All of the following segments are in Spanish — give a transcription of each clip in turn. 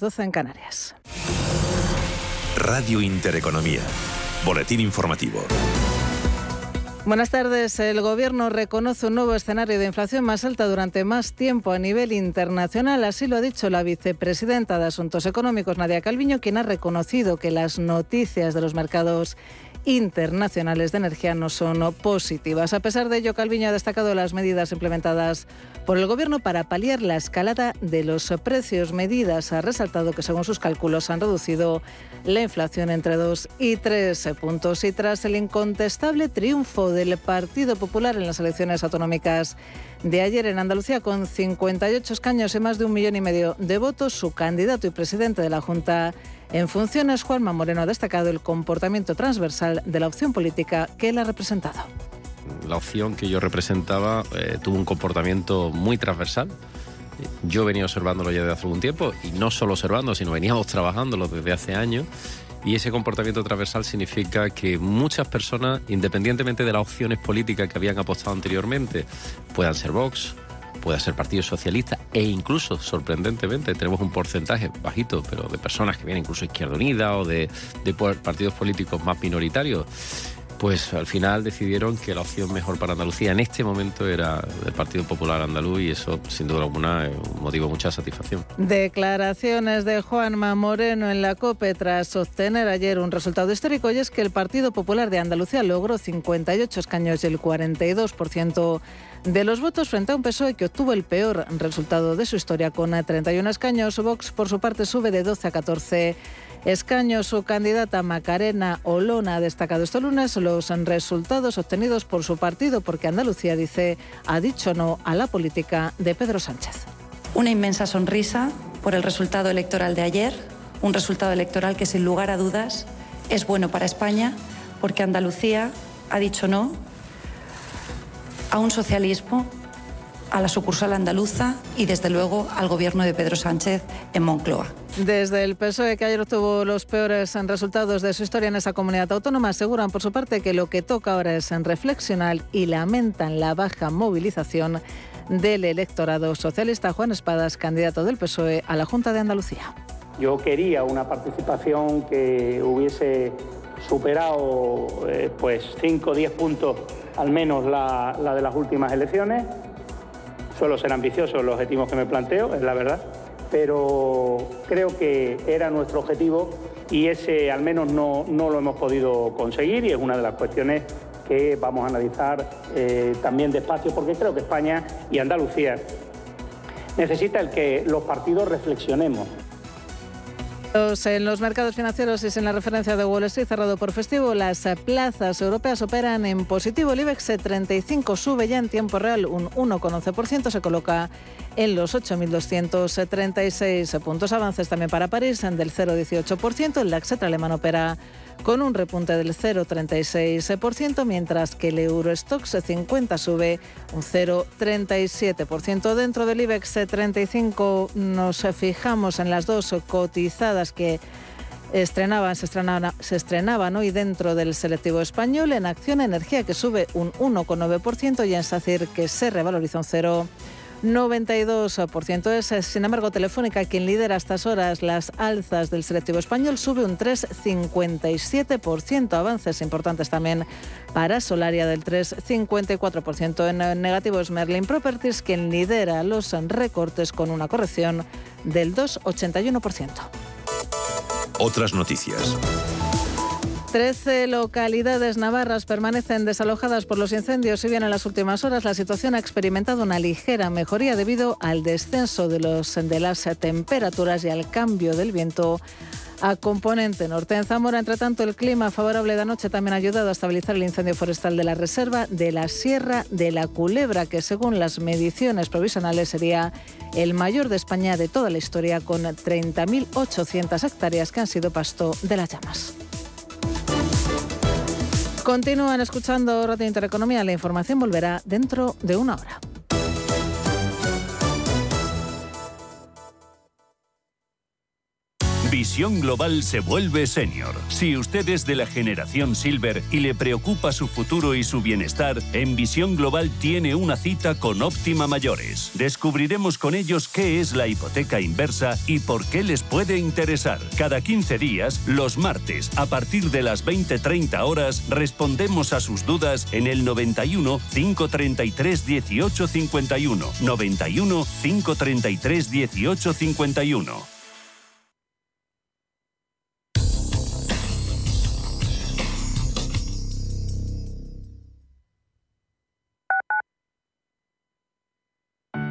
12 en Canarias. Radio Intereconomía. Boletín informativo. Buenas tardes. El Gobierno reconoce un nuevo escenario de inflación más alta durante más tiempo a nivel internacional. Así lo ha dicho la vicepresidenta de Asuntos Económicos, Nadia Calviño, quien ha reconocido que las noticias de los mercados internacionales de energía no son positivas. A pesar de ello, Calviño ha destacado las medidas implementadas por el Gobierno para paliar la escalada de los precios. Medidas ha resaltado que, según sus cálculos, han reducido la inflación entre 2 y 3 puntos. Y tras el incontestable triunfo del Partido Popular en las elecciones autonómicas de ayer en Andalucía, con 58 escaños y más de un millón y medio de votos, su candidato y presidente de la Junta en funciones, Juanma Moreno ha destacado el comportamiento transversal de la opción política que él ha representado. La opción que yo representaba eh, tuvo un comportamiento muy transversal. Yo venía observándolo ya desde hace algún tiempo y no solo observando, sino veníamos trabajándolo desde hace años. Y ese comportamiento transversal significa que muchas personas, independientemente de las opciones políticas que habían apostado anteriormente, puedan ser Vox, pueda ser Partido Socialista e incluso, sorprendentemente, tenemos un porcentaje bajito, pero de personas que vienen incluso Izquierda Unida o de, de partidos políticos más minoritarios pues al final decidieron que la opción mejor para Andalucía en este momento era el Partido Popular Andaluz y eso sin duda alguna un motivo mucha satisfacción. Declaraciones de Juanma Moreno en la COPE tras obtener ayer un resultado histórico y es que el Partido Popular de Andalucía logró 58 escaños y el 42% de los votos frente a un PSOE que obtuvo el peor resultado de su historia con 31 escaños. Vox por su parte sube de 12 a 14 escaños. Su candidata Macarena Olona ha destacado este lunes los resultados obtenidos por su partido porque Andalucía dice ha dicho no a la política de Pedro Sánchez. Una inmensa sonrisa por el resultado electoral de ayer, un resultado electoral que sin lugar a dudas es bueno para España porque Andalucía ha dicho no a un socialismo, a la sucursal andaluza y desde luego al gobierno de Pedro Sánchez en Moncloa. Desde el PSOE, que ayer obtuvo los peores resultados de su historia en esa comunidad autónoma, aseguran por su parte que lo que toca ahora es en reflexionar y lamentan la baja movilización del electorado socialista. Juan Espadas, candidato del PSOE a la Junta de Andalucía. Yo quería una participación que hubiese superado eh, pues 5 o 10 puntos al menos la, la de las últimas elecciones. Suelo ser ambicioso los objetivos que me planteo, es la verdad pero creo que era nuestro objetivo y ese al menos no, lo hemos podido conseguir y es una de las cuestiones que vamos a analizar eh, también despacio porque creo que España y Andalucía necesita el que los partidos reflexionemos. En los mercados financieros y en la referencia de Wall Street cerrado por festivo, las plazas europeas operan en positivo. El IBEX 35 sube ya en tiempo real un 1,11%, se coloca en los 8.236 puntos. Avances también para París del 0,18%. El DAX alemán opera con un repunte del 0,36%, mientras que el Eurostox 50 sube un 0,37%. Dentro del IBEX 35 nos fijamos en las dos cotizadas que estrenaban, se estrenaban, se estrenaban hoy dentro del selectivo español en Acción Energía que sube un 1,9% y en SACIR que se revaloriza un 0%. 92%. Es, sin embargo, Telefónica quien lidera a estas horas las alzas del selectivo español, sube un 3,57%. Avances importantes también para Solaria del 3,54%. En negativo es Merlin Properties quien lidera los recortes con una corrección del 2,81%. Otras noticias. Trece localidades navarras permanecen desalojadas por los incendios. Si bien en las últimas horas la situación ha experimentado una ligera mejoría debido al descenso de, los, de las temperaturas y al cambio del viento a componente norte. En Zamora, entre tanto, el clima favorable de anoche también ha ayudado a estabilizar el incendio forestal de la reserva de la Sierra de la Culebra, que según las mediciones provisionales sería el mayor de España de toda la historia, con 30.800 hectáreas que han sido pasto de las llamas. Continúan escuchando Radio Intereconomía. La información volverá dentro de una hora. Visión Global se vuelve senior. Si usted es de la generación Silver y le preocupa su futuro y su bienestar, en Visión Global tiene una cita con Óptima Mayores. Descubriremos con ellos qué es la hipoteca inversa y por qué les puede interesar. Cada 15 días, los martes, a partir de las 20-30 horas, respondemos a sus dudas en el 91 533 1851. 91 533 1851.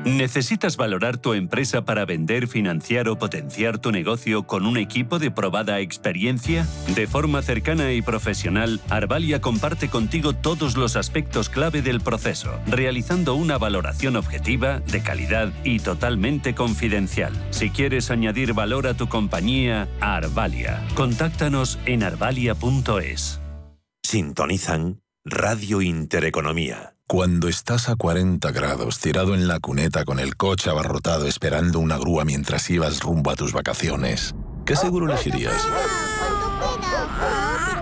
¿Necesitas valorar tu empresa para vender, financiar o potenciar tu negocio con un equipo de probada experiencia? De forma cercana y profesional, Arvalia comparte contigo todos los aspectos clave del proceso, realizando una valoración objetiva, de calidad y totalmente confidencial. Si quieres añadir valor a tu compañía, Arvalia. Contáctanos en arvalia.es. Sintonizan Radio Intereconomía. Cuando estás a 40 grados tirado en la cuneta con el coche abarrotado esperando una grúa mientras ibas rumbo a tus vacaciones, ¿qué seguro elegirías?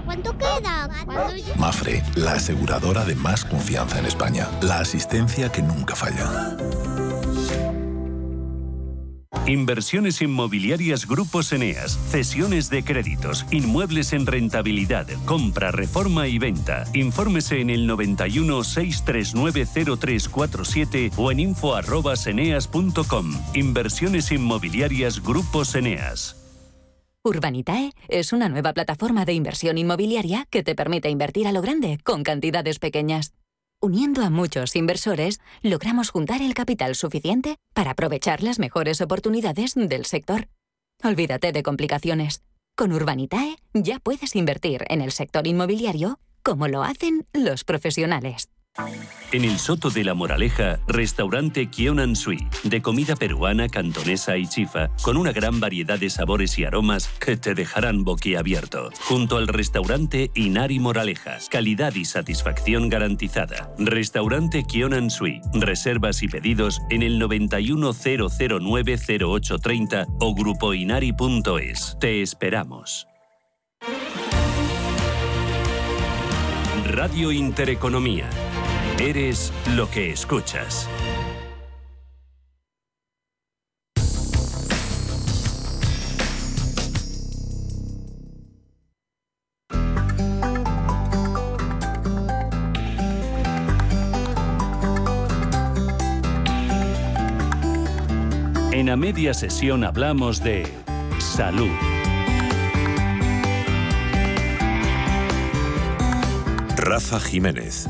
¿Cuánto queda? Mafre, la aseguradora de más confianza en España. La asistencia que nunca falla. Inversiones inmobiliarias Grupos Eneas, cesiones de créditos, inmuebles en rentabilidad, compra, reforma y venta. Infórmese en el 91 639 0347 o en info@eneas.com. Inversiones inmobiliarias Grupos Eneas. Urbanitae es una nueva plataforma de inversión inmobiliaria que te permite invertir a lo grande con cantidades pequeñas. Uniendo a muchos inversores, logramos juntar el capital suficiente para aprovechar las mejores oportunidades del sector. Olvídate de complicaciones. Con Urbanitae ya puedes invertir en el sector inmobiliario como lo hacen los profesionales. En el Soto de la Moraleja, restaurante Kionan Sui, de comida peruana, cantonesa y chifa, con una gran variedad de sabores y aromas que te dejarán boquiabierto. Junto al restaurante Inari Moraleja, calidad y satisfacción garantizada. Restaurante Kionan Sui, reservas y pedidos en el 910090830 o grupoinari.es. Te esperamos. Radio Intereconomía Eres lo que escuchas. En la media sesión hablamos de salud. Rafa Jiménez.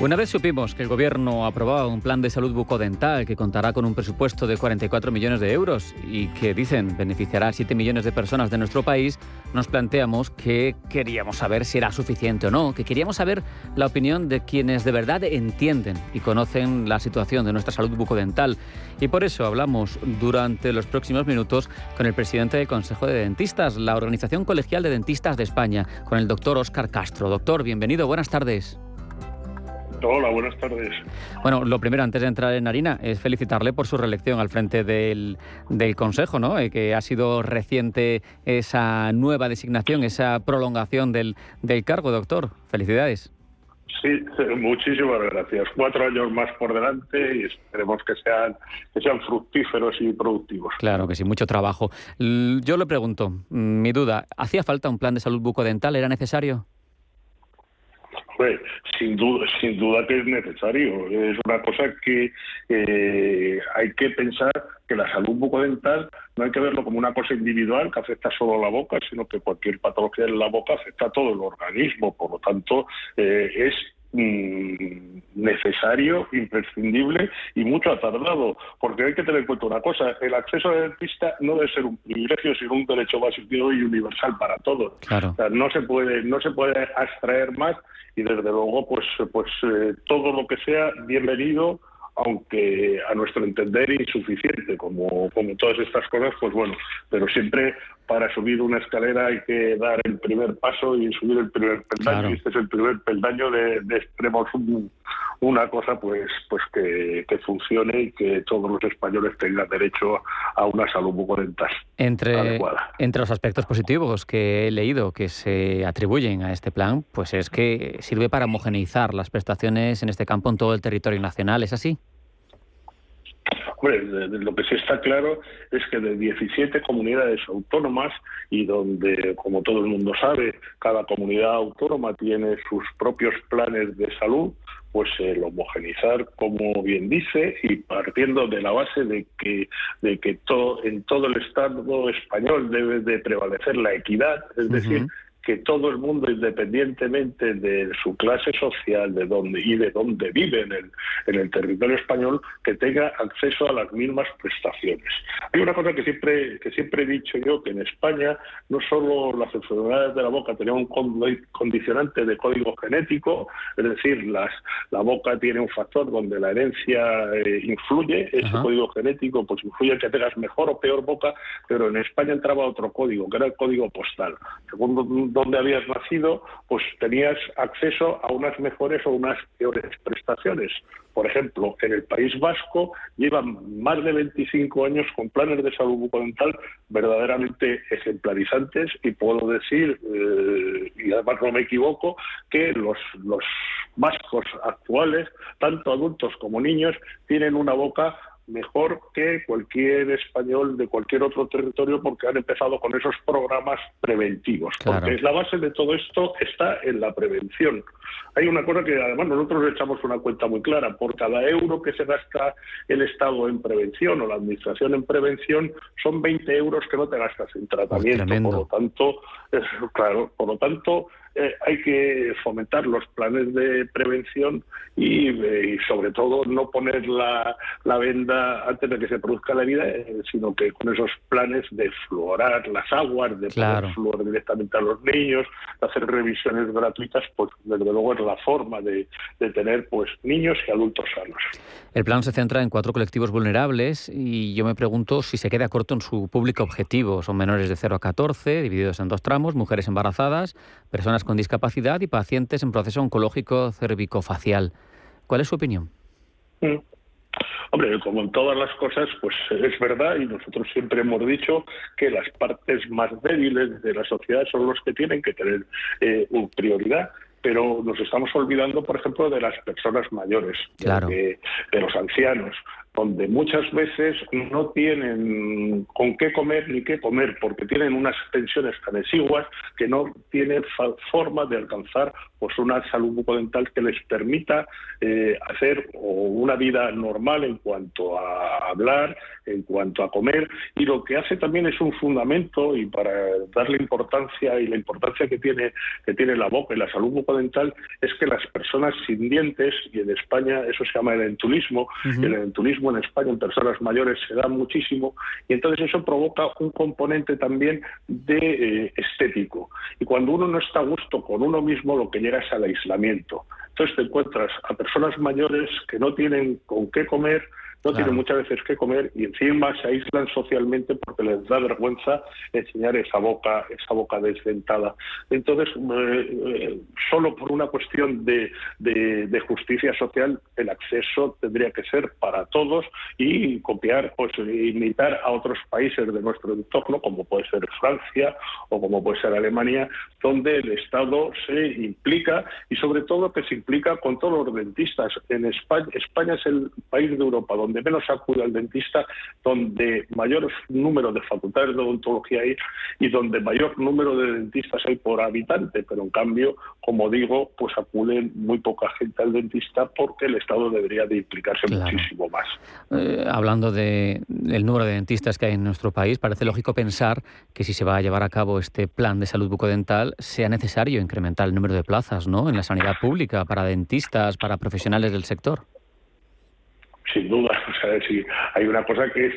Una vez supimos que el Gobierno aprobaba un plan de salud bucodental que contará con un presupuesto de 44 millones de euros y que dicen beneficiará a 7 millones de personas de nuestro país, nos planteamos que queríamos saber si era suficiente o no, que queríamos saber la opinión de quienes de verdad entienden y conocen la situación de nuestra salud bucodental. Y por eso hablamos durante los próximos minutos con el presidente del Consejo de Dentistas, la Organización Colegial de Dentistas de España, con el doctor Óscar Castro. Doctor, bienvenido, buenas tardes. Hola, buenas tardes. Bueno, lo primero, antes de entrar en harina, es felicitarle por su reelección al frente del, Consejo, ¿no? Eh, que ha sido reciente esa nueva designación, esa prolongación del, del cargo, doctor. Felicidades. Sí, muchísimas gracias. Cuatro años más por delante y esperemos que sean, que sean fructíferos y productivos. Claro que sí, mucho trabajo. Yo le pregunto, mi duda, ¿hacía falta un plan de salud bucodental? ¿Era necesario? Sin duda, sin duda que es necesario. Es una cosa que eh, hay que pensar que la salud bucodental no hay que verlo como una cosa individual que afecta solo a la boca, sino que cualquier patología en la boca afecta a todo el organismo. Por lo tanto, eh, es mm, necesario, imprescindible y mucho atardado, porque hay que tener en cuenta una cosa, el acceso al dentista no debe ser un privilegio, sino un derecho básico y universal para todos. no se puede no se puede abstraer más y desde luego pues pues eh, todo lo que sea bienvenido aunque a nuestro entender insuficiente, como, como todas estas cosas, pues bueno, pero siempre para subir una escalera hay que dar el primer paso y subir el primer peldaño, y este es el primer peldaño de, de extremos una cosa pues pues que, funcione y que todos los españoles tengan derecho a una salud bucodental entre, adecuada. Entre los aspectos positivos que he leído que se atribuyen a este plan, pues es que sirve para homogeneizar las prestaciones en este campo en todo el territorio nacional, ¿es así? Hombre, lo que sí está claro es que de 17 comunidades autónomas y donde, como todo el mundo sabe, cada comunidad autónoma tiene sus propios planes de salud, pues el homogenizar, como bien dice, y partiendo de la base de que, de que todo, en todo el Estado español debe de prevalecer la equidad, es decir, que todo el mundo, independientemente de su clase social de dónde, y de dónde vive en el, en el territorio español, que tenga acceso a las mismas prestaciones. Hay una cosa que siempre, que siempre he dicho yo, que en España no solo las enfermedades de la boca tenían un condicionante de código genético, es decir, las, la boca tiene un factor donde la herencia eh, influye, ese código genético pues influye en que tengas mejor o peor boca, pero en España entraba otro código, que era el código postal. Según donde habías nacido, pues tenías acceso a unas mejores o unas peores prestaciones. Por ejemplo, en el País Vasco llevan más de 25 años con planes de salud bucodental verdaderamente ejemplarizantes y puedo decir, eh, y además no me equivoco, que los, los vascos actuales, tanto adultos como niños, tienen una boca mejor que cualquier español de cualquier otro territorio porque han empezado con esos programas preventivos. Porque es la base de todo esto está en la prevención. Hay una cosa que además nosotros echamos una cuenta muy clara. Por cada euro que se gasta el Estado en prevención o la Administración en prevención, son 20 euros que no te gastas en tratamiento. por lo tanto, claro, por lo tanto, eh, hay que fomentar los planes de prevención y, eh, sobre todo no poner la, venda antes de que se produzca la herida, eh, sino que con esos planes de fluorar las aguas, de poner fluor directamente a los niños, de hacer revisiones gratuitas, pues desde luego es la forma de, de tener pues niños y adultos sanos. El plan se centra en cuatro colectivos vulnerables y yo me pregunto si se queda corto en su público objetivo. Son menores de 0 a 14, divididos en dos tramos, mujeres embarazadas, personas con discapacidad y pacientes en proceso oncológico cervicofacial. ¿Cuál es su opinión? Mm. Hombre, como en todas las cosas, pues es verdad y nosotros siempre hemos dicho que las partes más débiles de la sociedad son los que tienen que tener eh, prioridad pero nos estamos olvidando, por ejemplo, de las personas mayores, de, los ancianos, donde muchas veces no tienen con qué comer ni qué comer, porque tienen unas pensiones tan exiguas que no tienen forma de alcanzar pues una salud bucodental que les permita eh, hacer una vida normal en cuanto a hablar, en cuanto a comer, y lo que hace también es un fundamento, y para darle importancia y la importancia que tiene, que tiene la boca y la salud bucodental, es que las personas sin dientes, y en España eso se llama el entulismo, el entulismo en España en personas mayores se da muchísimo y entonces eso provoca un componente también de eh, estético. Y cuando uno no está a gusto con uno mismo, lo que llega es al aislamiento. Entonces te encuentras a personas mayores que no tienen con qué comer, no tienen muchas veces que comer y encima se aíslan socialmente porque les da vergüenza enseñar esa boca, esa boca desdentada. Entonces, eh, eh, solo por una cuestión de, de, justicia social, el acceso tendría que ser para todos y copiar, pues imitar a otros países de nuestro entorno, como puede ser Francia o como puede ser Alemania, donde el Estado se implica y sobre todo que se implica con todos los dentistas. En España, España es el país de Europa donde donde menos acude al dentista, donde mayor número de facultades de odontología hay y donde mayor número de dentistas hay por habitante, pero en cambio, como digo, pues acude muy poca gente al dentista porque el Estado debería de implicarse muchísimo más. Eh, hablando del número de dentistas que hay en nuestro país, parece lógico pensar que si se va a llevar a cabo este plan de salud bucodental, sea necesario incrementar el número de plazas ¿no? en la sanidad pública para dentistas, para profesionales del sector sin duda. O sea, si hay una cosa que es,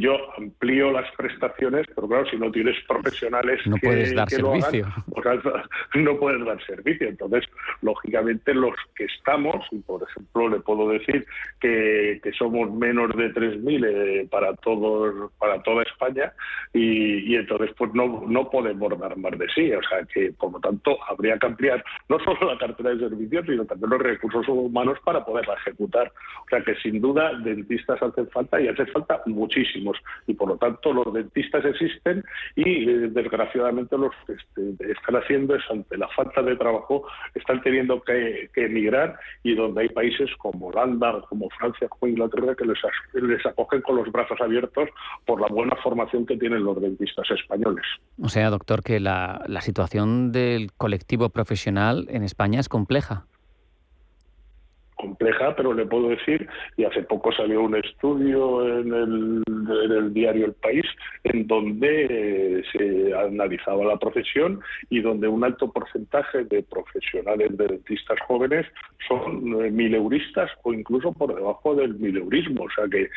yo amplío las prestaciones, pero claro, si no tienes profesionales no que, puedes dar servicio. Lo hagan, no puedes dar servicio. Entonces, lógicamente, los que estamos, y por ejemplo, le puedo decir que, somos menos de 3.000 eh, para todos para toda España, y, entonces, pues no, no podemos dar más de sí. O sea, que por lo tanto, habría que ampliar no solo la cartera de servicios, sino también los recursos humanos para poderla ejecutar. O sea, que sin duda dentistas hacen falta y hacen falta muchísimos y por lo tanto los dentistas existen y eh, desgraciadamente los este, están haciendo es ante la falta de trabajo están teniendo que, emigrar y donde hay países como Holanda, como Francia, como Inglaterra que les, les acogen con los brazos abiertos por la buena formación que tienen los dentistas españoles. O sea, doctor, que la, la situación del colectivo profesional en España es compleja compleja, pero le puedo decir, y hace poco salió un estudio en el, diario El País, en donde eh, se analizaba la profesión y donde un alto porcentaje de profesionales de dentistas jóvenes son eh, mileuristas o incluso por debajo del mileurismo. O sea que,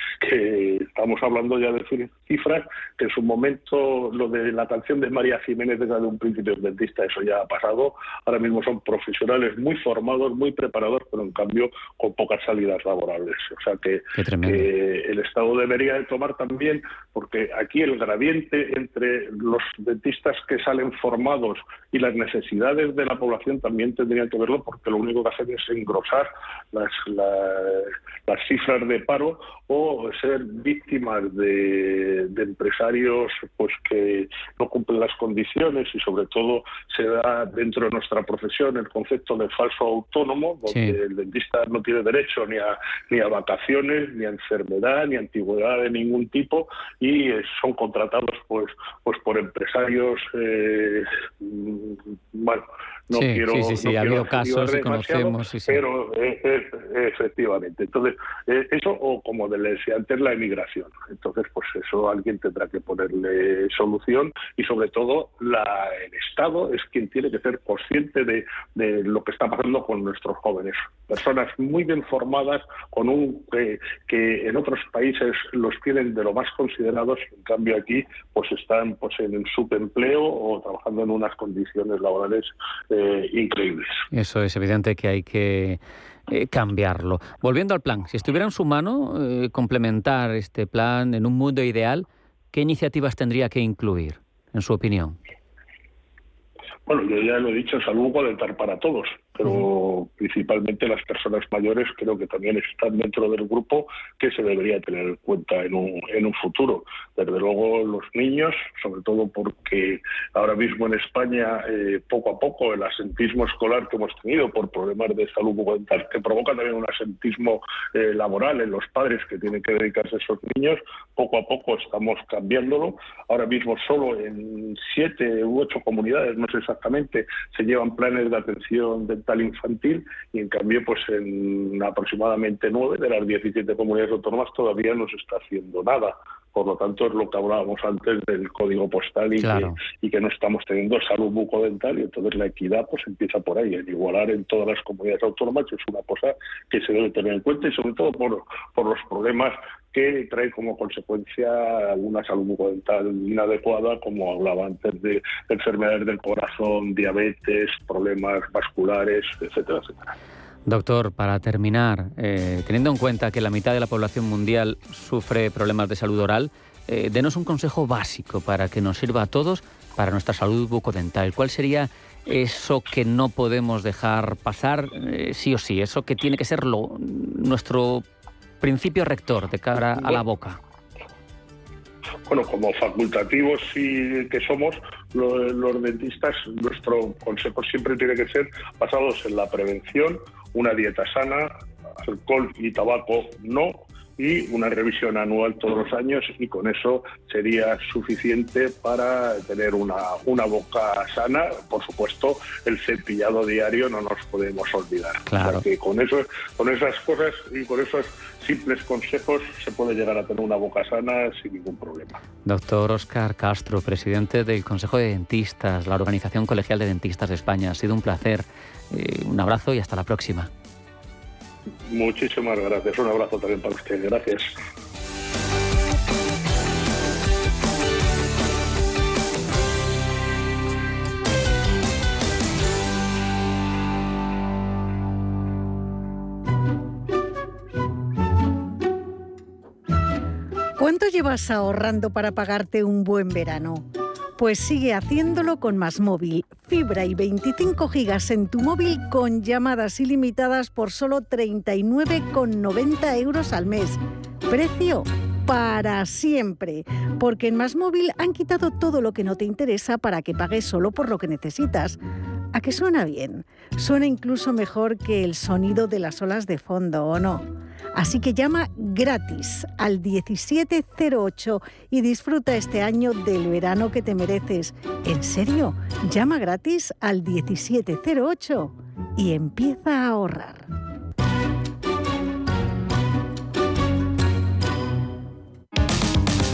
estamos hablando ya de cifras que en su momento lo de la canción de María Jiménez de un príncipe dentista, eso ya ha pasado. Ahora mismo son profesionales muy formados, muy preparados, pero en cambio con pocas salidas laborables. O sea que, el Estado debería de tomar también, porque aquí el gradiente entre los dentistas que salen formados y las necesidades de la población también tendrían que verlo, porque lo único que hacen es engrosar las, las, cifras de paro o ser víctimas de, empresarios pues que no cumplen las condiciones y sobre todo se da dentro de nuestra profesión el concepto de falso autónomo, donde el dentista no tiene derecho ni a, ni a vacaciones, ni a enfermedad, ni a antigüedad de ningún tipo y eh, son contratados pues, pues por empresarios, eh, mm, bueno, no quiero... Sí, sí, sí, ha habido casos y conocemos. Pero eh, efectivamente, entonces, eso o como le decía antes, la emigración. Entonces, pues eso alguien tendrá que ponerle solución y sobre todo la, el Estado es quien tiene que ser consciente de, de lo que está pasando con nuestros jóvenes. Personas muy bien formadas, con un que en otros países los tienen de lo más considerados, en cambio aquí pues están pues en el subempleo o trabajando en unas condiciones laborales eh, increíbles. Eso es evidente que hay que eh, cambiarlo. Volviendo al plan, si estuviera en su mano eh, complementar este plan en un mundo ideal, ¿qué iniciativas tendría que incluir, en su opinión? Bueno, yo ya lo he dicho, salud estar para todos pero principalmente las personas mayores creo que también están dentro del grupo que se debería tener en cuenta en un, en un futuro. Desde luego los niños, sobre todo porque ahora mismo en España eh, poco a poco el asentismo escolar que hemos tenido por problemas de salud bucodental, que provoca también un asentismo eh, laboral en los padres que tienen que dedicarse a esos niños, poco a poco estamos cambiándolo. Ahora mismo solo en siete u ocho comunidades, no sé exactamente, se llevan planes de atención de infantil y en cambio pues en aproximadamente nueve de las 17 comunidades autónomas todavía no se está haciendo nada. Por lo tanto, es lo que hablábamos antes del código postal y, que, y que no estamos teniendo salud bucodental y entonces la equidad pues empieza por ahí, en igualar en todas las comunidades autónomas, es una cosa que se debe tener en cuenta y sobre todo por, por los problemas que trae como consecuencia una salud bucodental inadecuada, como hablaba antes de enfermedades del corazón, diabetes, problemas vasculares, etcétera, etcétera. Doctor, para terminar, eh, teniendo en cuenta que la mitad de la población mundial sufre problemas de salud oral, eh, denos un consejo básico para que nos sirva a todos para nuestra salud bucodental. ¿Cuál sería eso que no podemos dejar pasar eh, sí o sí? Eso que tiene que ser nuestro principio rector de cara a la boca? Bueno, como facultativos y que somos los, dentistas, nuestro consejo siempre tiene que ser basados en la prevención, una dieta sana, alcohol y tabaco no, y una revisión anual todos los años y con eso sería suficiente para tener una, una boca sana. Por supuesto, el cepillado diario no nos podemos olvidar. Claro. Porque con, eso, con esas cosas y con esos simples consejos se puede llegar a tener una boca sana sin ningún problema. Doctor Oscar Castro, presidente del Consejo de Dentistas, la Organización Colegial de Dentistas de España. Ha sido un placer. Eh, un abrazo y hasta la próxima. Muchísimas gracias. Un abrazo también para usted. Gracias. ¿Cuánto llevas ahorrando para pagarte un buen verano? Pues sigue haciéndolo con Más Móvil. Fibra y 25 gigas en tu móvil con llamadas ilimitadas por solo 39,90 euros al mes. Precio para siempre, porque en Más Móvil han quitado todo lo que no te interesa para que pagues solo por lo que necesitas. ¿A qué suena bien? Suena incluso mejor que el sonido de las olas de fondo, ¿o no? Así que llama gratis al 1708 y disfruta este año del verano que te mereces. En serio, llama gratis al 1708 y empieza a ahorrar.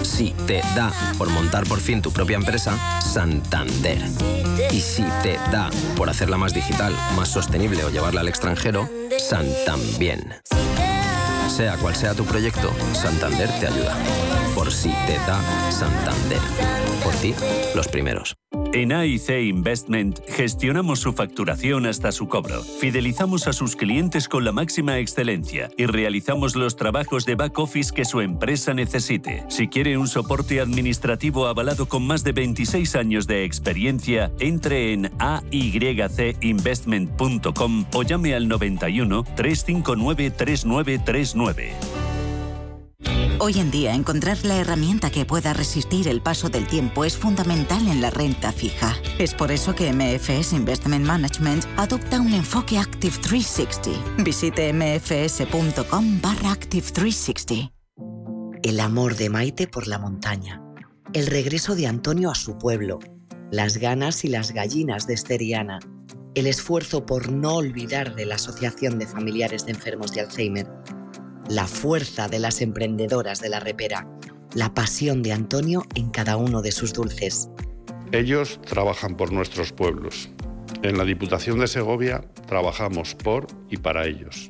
Si te da por montar por fin tu propia empresa, Santander. Y si te da por hacerla más digital, más sostenible o llevarla al extranjero, Santambién. Sea cual sea tu proyecto, Santander te ayuda. Por si te da Santander. Por ti, los primeros. En AIC Investment gestionamos su facturación hasta su cobro, fidelizamos a sus clientes con la máxima excelencia y realizamos los trabajos de back office que su empresa necesite. Si quiere un soporte administrativo avalado con más de 26 años de experiencia, entre en aycinvestment.com o llame al 91 359 3939. Hoy en día, encontrar la herramienta que pueda resistir el paso del tiempo es fundamental en la renta fija. Es por eso que MFS Investment Management adopta un enfoque Active 360. Visite mfs.com barra Active 360. El amor de Maite por la montaña. El regreso de Antonio a su pueblo. Las ganas y las gallinas de Esteriana. El esfuerzo por no olvidar de la Asociación de Familiares de Enfermos de Alzheimer la fuerza de las emprendedoras de la repera, la pasión de Antonio en cada uno de sus dulces. Ellos trabajan por nuestros pueblos. En la Diputación de Segovia trabajamos por y para ellos.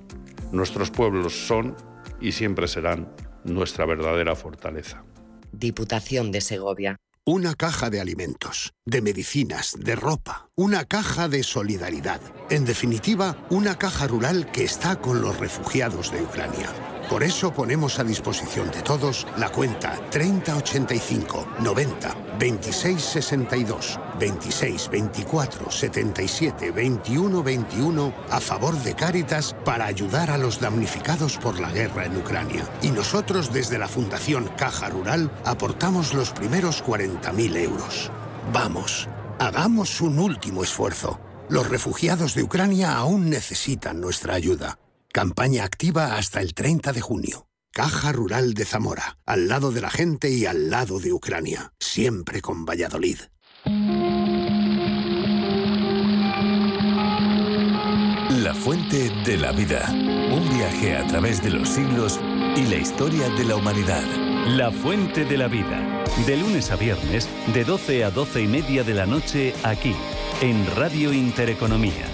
Nuestros pueblos son y siempre serán nuestra verdadera fortaleza. Diputación de Segovia. Una caja de alimentos, de medicinas, de ropa, una caja de solidaridad. En definitiva, una caja rural que está con los refugiados de Ucrania. Por eso ponemos a disposición de todos la cuenta 3085 90 26 62 26 24 77 21 21 a favor de Cáritas para ayudar a los damnificados por la guerra en Ucrania. Y nosotros desde la Fundación Caja Rural aportamos los primeros 40.000 euros. Vamos, hagamos un último esfuerzo. Los refugiados de Ucrania aún necesitan nuestra ayuda. Campaña activa hasta el 30 de junio. Caja Rural de Zamora, al lado de la gente y al lado de Ucrania, siempre con Valladolid. La fuente de la vida. Un viaje a través de los siglos y la historia de la humanidad. La fuente de la vida. De lunes a viernes, de 12 a 12 y media de la noche, aquí, en Radio Intereconomía.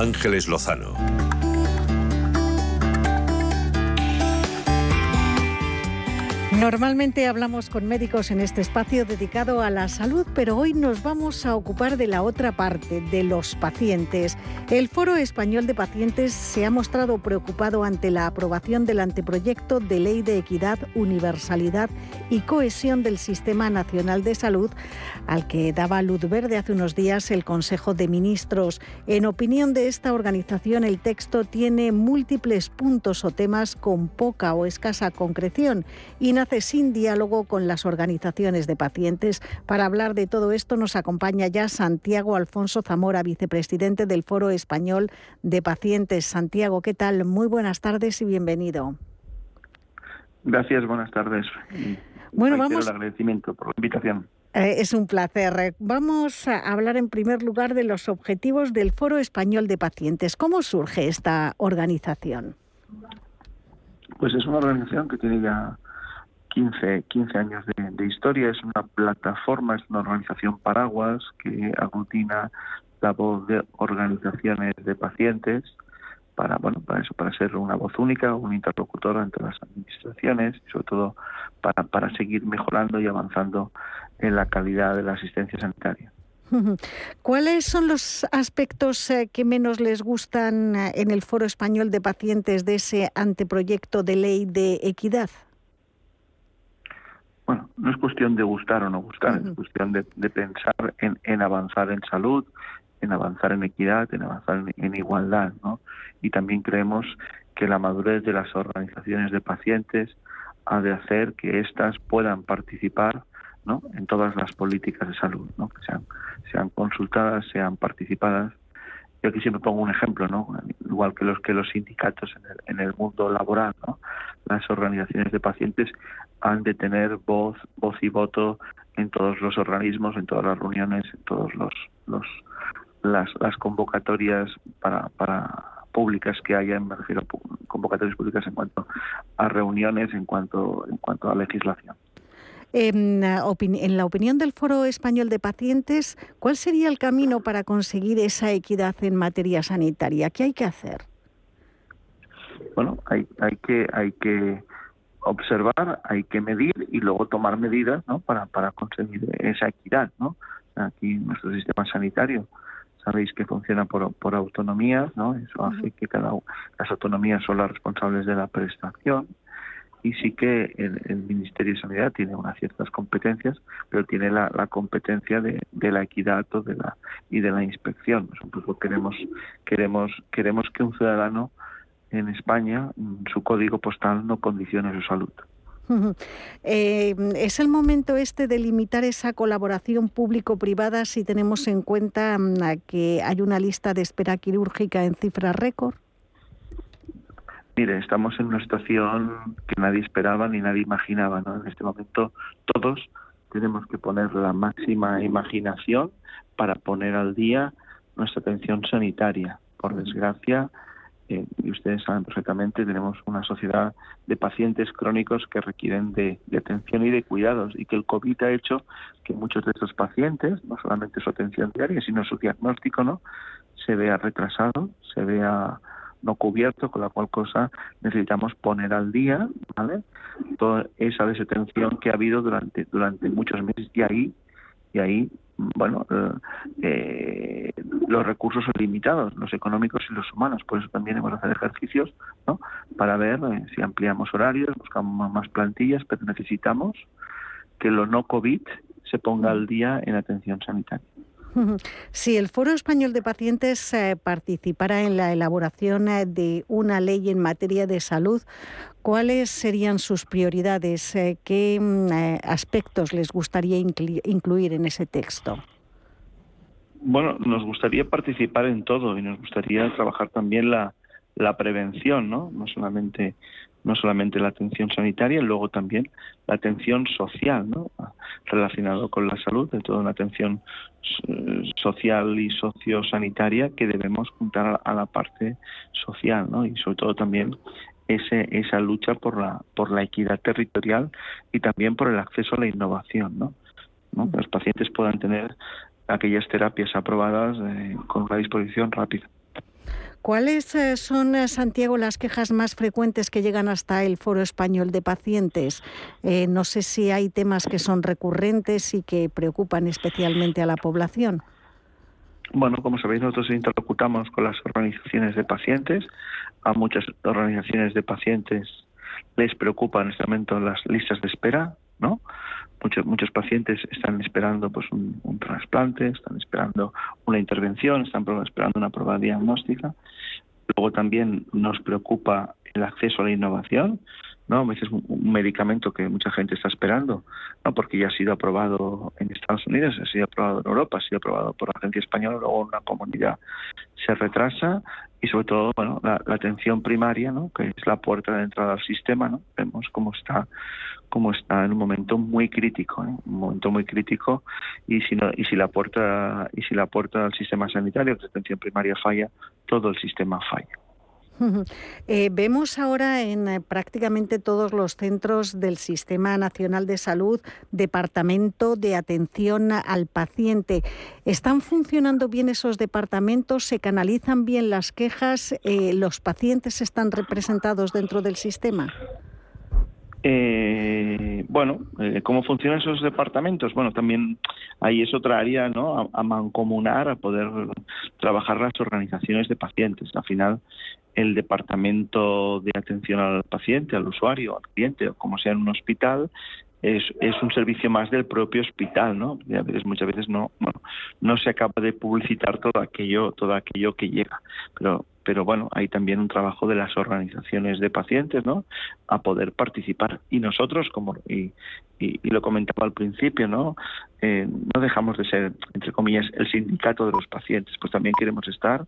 Ángeles Lozano. Normalmente hablamos con médicos en este espacio dedicado a la salud, pero hoy nos vamos a ocupar de la otra parte, de los pacientes. El Foro Español de Pacientes se ha mostrado preocupado ante la aprobación del anteproyecto de Ley de Equidad, Universalidad y Cohesión del Sistema Nacional de Salud, al que daba luz verde hace unos días el Consejo de Ministros. En opinión de esta organización, el texto tiene múltiples puntos o temas con poca o escasa concreción y nace sin diálogo con las organizaciones de pacientes. Para hablar de todo esto nos acompaña ya Santiago Alfonso Zamora, vicepresidente del Foro Español de Pacientes. Santiago, ¿qué tal? Muy buenas tardes y bienvenido. Gracias, buenas tardes. Bueno, vamos. El agradecimiento por la invitación. Eh, es un placer. Vamos a hablar en primer lugar de los objetivos del Foro Español de Pacientes. ¿Cómo surge esta organización? Pues es una organización que tiene ya 15, 15 años de, historia, es una plataforma, es una organización paraguas que aglutina la voz de organizaciones de pacientes para bueno para eso para ser una voz única un interlocutor entre las administraciones y sobre todo para, para seguir mejorando y avanzando en la calidad de la asistencia sanitaria ¿Cuáles son los aspectos eh, que menos les gustan eh, en el Foro Español de Pacientes de ese anteproyecto de ley de equidad? Bueno, no es cuestión de gustar o no gustar, es cuestión de, pensar en, avanzar en salud, en avanzar en equidad, en avanzar en, igualdad, ¿no? Y también creemos que la madurez de las organizaciones de pacientes ha de hacer que éstas puedan participar ¿no? en todas las políticas de salud, ¿no? sean, sean consultadas, sean participadas. Yo aquí siempre pongo un ejemplo, ¿no? igual que los que los sindicatos en el, en el mundo laboral, ¿no? las organizaciones de pacientes han de tener voz, voz y voto en todos los organismos, en todas las reuniones, en todos los, los las, convocatorias para públicas que haya, me refiero a convocatorias públicas en cuanto a reuniones, en cuanto en cuanto a legislación. En, en, la opinión del Foro Español de Pacientes, ¿cuál sería el camino para conseguir esa equidad en materia sanitaria? ¿Qué hay que hacer? Bueno, hay, hay que hay que observar, hay que medir y luego tomar medidas ¿no? para, para conseguir esa equidad. ¿no? Aquí nuestro sistema sanitario sabéis que funciona por, por autonomías, ¿no? Eso hace que cada las autonomías son las responsables de la prestación y sí que el, Ministerio de Sanidad tiene unas ciertas competencias, pero tiene la, competencia de, la equidad o de la, y de la inspección. Nosotros queremos, queremos, queremos que un ciudadano en España, su código postal no condicione su salud. Eh, ¿Es el momento este de limitar esa colaboración público-privada si tenemos en cuenta mm, que hay una lista de espera quirúrgica en cifras récord? Mire, estamos en una situación que nadie esperaba ni nadie imaginaba. ¿no? En este momento todos tenemos que poner la máxima imaginación para poner al día nuestra atención sanitaria. Por desgracia, y ustedes saben perfectamente, tenemos una sociedad de pacientes crónicos que requieren de, atención y de cuidados y que el COVID ha hecho que muchos de estos pacientes, no solamente su atención diaria, sino su diagnóstico, ¿no? se vea retrasado, se vea no cubierto, con la cual cosa necesitamos poner al día, ¿vale? Toda esa desatención que ha habido durante durante muchos meses y ahí y ahí bueno, eh, eh, los recursos son limitados, los económicos y los humanos. Por eso también hemos de hacer ejercicios ¿no? para ver eh, si ampliamos horarios, buscamos más plantillas, pero necesitamos que lo no COVID se ponga al día en atención sanitaria. Si el Foro Español de Pacientes eh, participara en la elaboración eh, de una ley en materia de salud, ¿cuáles serían sus prioridades? Eh, ¿Qué mm, aspectos les gustaría incluir en ese texto? Bueno, nos gustaría participar en todo y nos gustaría trabajar también la, la prevención, ¿no? No solamente no solamente la atención sanitaria, luego también la atención social, ¿no? relacionado con la salud, de toda una atención eh, social y sociosanitaria que debemos juntar a la parte social, ¿no? y sobre todo también ese, esa lucha por la, por la equidad territorial y también por el acceso a la innovación, ¿no? Que los pacientes puedan tener aquellas terapias aprobadas eh, con una disposición rápida. ¿Cuáles eh, son, eh, Santiago, las quejas más frecuentes que llegan hasta el Foro Español de Pacientes? Eh, no sé si hay temas que son recurrentes y que preocupan especialmente a la población. Bueno, como sabéis, nosotros interlocutamos con las organizaciones de pacientes. A muchas organizaciones de pacientes les preocupan en este momento las listas de espera, ¿no? Muchos, muchos pacientes están esperando pues un, trasplante, están esperando una intervención, están esperando una prueba diagnóstica. Luego también nos preocupa el acceso a la innovación, ¿no? Veces un medicamento que mucha gente está esperando, ¿no? Porque ya ha sido aprobado en Estados Unidos, ha sido aprobado en Europa, ha sido aprobado por la agencia española, luego una comunidad se retrasa y sobre todo, bueno, la, la atención primaria, ¿no? Que es la puerta de entrada al sistema, ¿no? Vemos cómo está como está en un momento muy crítico, un momento muy crítico y si no, y si la puerta y si la puerta del sistema sanitario de atención primaria falla, todo el sistema falla. Eh, vemos ahora en eh, prácticamente todos los centros del Sistema Nacional de Salud departamento de atención al paciente. ¿Están funcionando bien esos departamentos? ¿Se canalizan bien las quejas? ¿Los pacientes están representados dentro del sistema? Eh, bueno, eh, ¿cómo funcionan esos departamentos? Bueno, también ahí es otra área, ¿no? A, mancomunar, a poder trabajar las organizaciones de pacientes. Al final, el departamento de atención al paciente, al usuario, al cliente, o como sea en un hospital, es, un servicio más del propio hospital, ¿no? veces, muchas veces no, no se acaba de publicitar todo aquello, todo aquello que llega, pero pero bueno, hay también un trabajo de las organizaciones de pacientes, ¿no? A poder participar. Y nosotros, como y, y, lo comentaba al principio, ¿no? Eh, no dejamos de ser, entre comillas, el sindicato de los pacientes, pues también queremos estar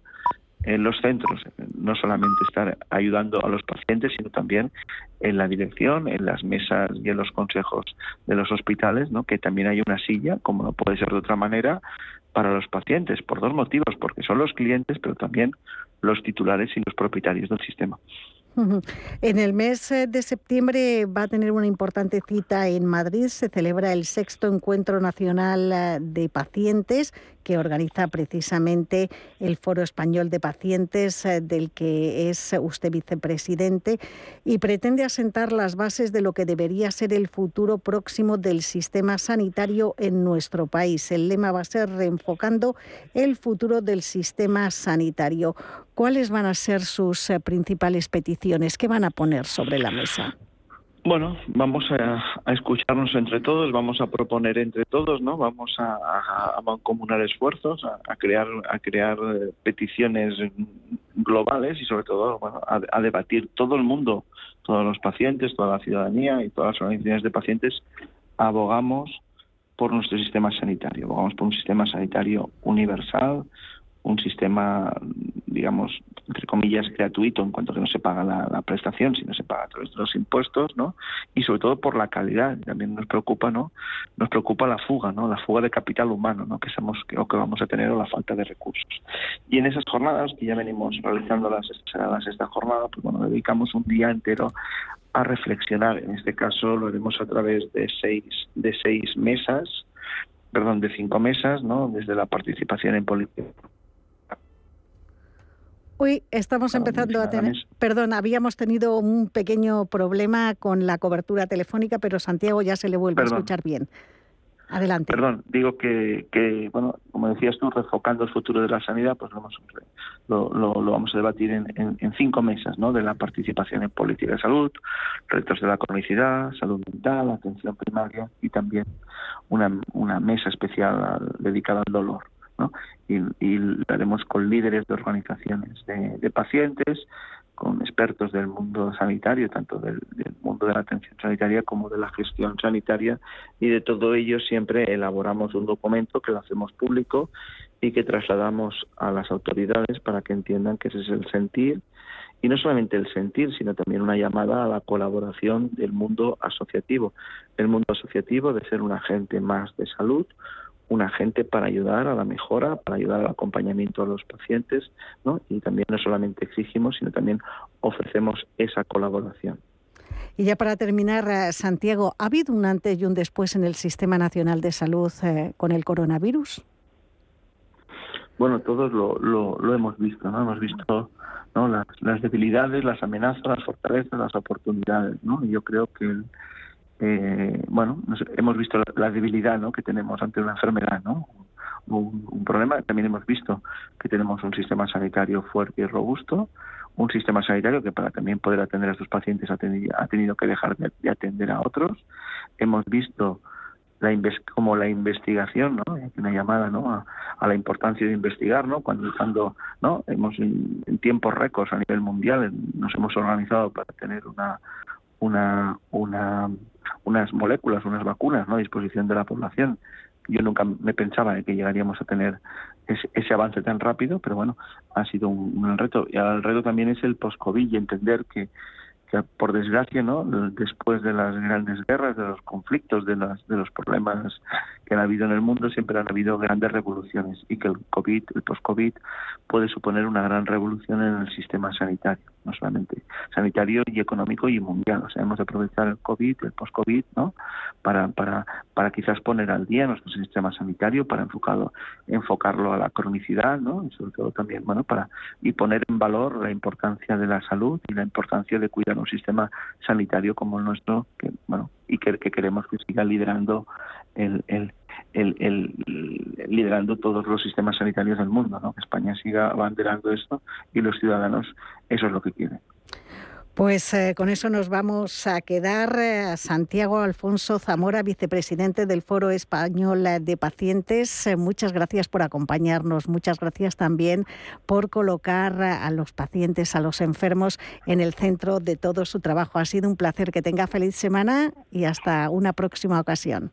en los centros, no solamente estar ayudando a los pacientes, sino también en la dirección, en las mesas y en los consejos de los hospitales, ¿no? que también hay una silla, como no puede ser de otra manera, para los pacientes, por dos motivos, porque son los clientes, pero también los titulares y los propietarios del sistema. En el mes eh, de septiembre va a tener una importante cita en Madrid. Se celebra el sexto encuentro nacional eh, de pacientes que organiza precisamente el Foro Español de Pacientes, eh, del que es usted vicepresidente, y pretende asentar las bases de lo que debería ser el futuro próximo del sistema sanitario en nuestro país. El lema va a ser reenfocando el futuro del sistema sanitario. ¿Cuáles van a ser sus eh, principales peticiones? ¿Qué van a poner sobre la mesa? Bueno, vamos a, escucharnos entre todos, vamos a proponer entre todos, ¿no? Vamos a, mancomunar esfuerzos, a, crear, a crear eh, peticiones globales y sobre todo, a, debatir todo el mundo, todos los pacientes, toda la ciudadanía y todas las organizaciones de pacientes abogamos por nuestro sistema sanitario, abogamos por un sistema sanitario universal, un sistema, digamos, entre comillas, gratuito en cuanto que no se paga la, prestación, sino se paga a través de los impuestos, ¿no? Y sobre todo por la calidad, también nos preocupa, ¿no? Nos preocupa la fuga, ¿no? La fuga de capital humano, ¿no? Que somos o que vamos a tener o la falta de recursos. Y en esas jornadas que ya venimos realizando las las esta jornada, pues bueno, dedicamos un día entero a reflexionar. En este caso lo haremos a través de seis de seis mesas, perdón, de cinco mesas, ¿no? Desde la participación en política Hoy estamos empezando a tener, perdón, habíamos tenido un pequeño problema con la cobertura telefónica, pero Santiago ya se le vuelve a escuchar bien. Adelante. Perdón, digo que, que, bueno, como decías tú, refocando el futuro de la sanidad, pues lo, lo, lo, vamos a debatir en, en, cinco mesas, ¿no? De la participación en política de salud, retos de la cronicidad, salud mental, atención primaria y también una, una mesa especial dedicada al dolor y, lo haremos con líderes de organizaciones de, pacientes, con expertos del mundo sanitario, tanto del, mundo de la atención sanitaria como de la gestión sanitaria, y de todo ello siempre elaboramos un documento que lo hacemos público y que trasladamos a las autoridades para que entiendan que ese es el sentir, y no solamente el sentir, sino también una llamada a la colaboración del mundo asociativo. El mundo asociativo de ser un agente más de salud, un agente para ayudar a la mejora, para ayudar al acompañamiento a los pacientes, ¿no? Y también no solamente exigimos, sino también ofrecemos esa colaboración. Y ya para terminar, eh, Santiago, ¿ha habido un antes y un después en el Sistema Nacional de Salud eh, con el coronavirus? Bueno, todos lo, lo, hemos visto, ¿no? Hemos visto ¿no? Las, las, debilidades, las amenazas, las fortalezas, las oportunidades, ¿no? Y yo creo que el, eh, bueno, hemos visto la, debilidad ¿no? que tenemos ante una enfermedad, ¿no? Un, problema. También hemos visto que tenemos un sistema sanitario fuerte y robusto, un sistema sanitario que para también poder atender a sus pacientes ha tenido, que dejar de, atender a otros. Hemos visto la como la investigación, ¿no? Una llamada, ¿no? A, la importancia de investigar, ¿no? Cuando, cuando ¿no? Hemos en, en tiempos récords a nivel mundial nos hemos organizado para tener una una, una unas moléculas, unas vacunas ¿no? a disposición de la población. Yo nunca me pensaba que llegaríamos a tener ese, avance tan rápido, pero bueno, ha sido un, reto. Y el reto también es el post-COVID y entender que, que, por desgracia, ¿no? después de las grandes guerras, de los conflictos, de, las, de los problemas que han habido en el mundo, siempre han habido grandes revoluciones y que el COVID, el post-COVID, puede suponer una gran revolución en el sistema sanitario. No solamente sanitario y económico y mundial. O sea, hemos de aprovechar el COVID, el post-COVID, ¿no? Para, para, para quizás poner al día nuestro sistema sanitario, para enfocado, enfocarlo a la cronicidad, ¿no? Y sobre todo también, bueno, para y poner en valor la importancia de la salud y la importancia de cuidar un sistema sanitario como el nuestro, que, bueno, y que, que queremos que siga liderando el, el el, liderando todos los sistemas sanitarios del mundo, ¿no? que España siga abanderando esto y los ciudadanos eso es lo que quieren. Pues eh, con eso nos vamos a quedar. Eh, Santiago Alfonso Zamora, vicepresidente del Foro Español de Pacientes, eh, muchas gracias por acompañarnos. Muchas gracias también por colocar a los pacientes, a los enfermos en el centro de todo su trabajo. Ha sido un placer que tenga feliz semana y hasta una próxima ocasión.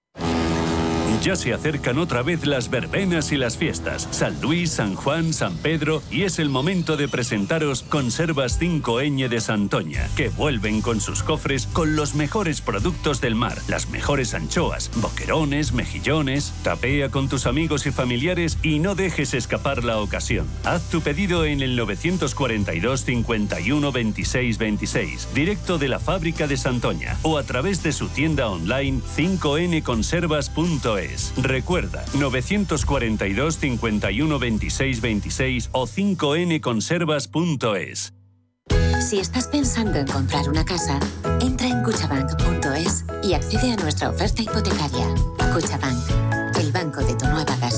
Ya se acercan otra vez las verbenas y las fiestas. San Luis, San Juan, San Pedro y es el momento de presentaros Conservas 5ñ de Santoña, que vuelven con sus cofres con los mejores productos del mar, las mejores anchoas, boquerones, mejillones. Tapea con tus amigos y familiares y no dejes escapar la ocasión. Haz tu pedido en el 942 51 26 26, directo de la fábrica de Santoña o a través de su tienda online 5nconservas.es. Recuerda, 942 51 26 26 o 5nconservas.es. Si estás pensando en comprar una casa, entra en cuchabank.es y accede a nuestra oferta hipotecaria. Cuchabank, el banco de tu nueva casa.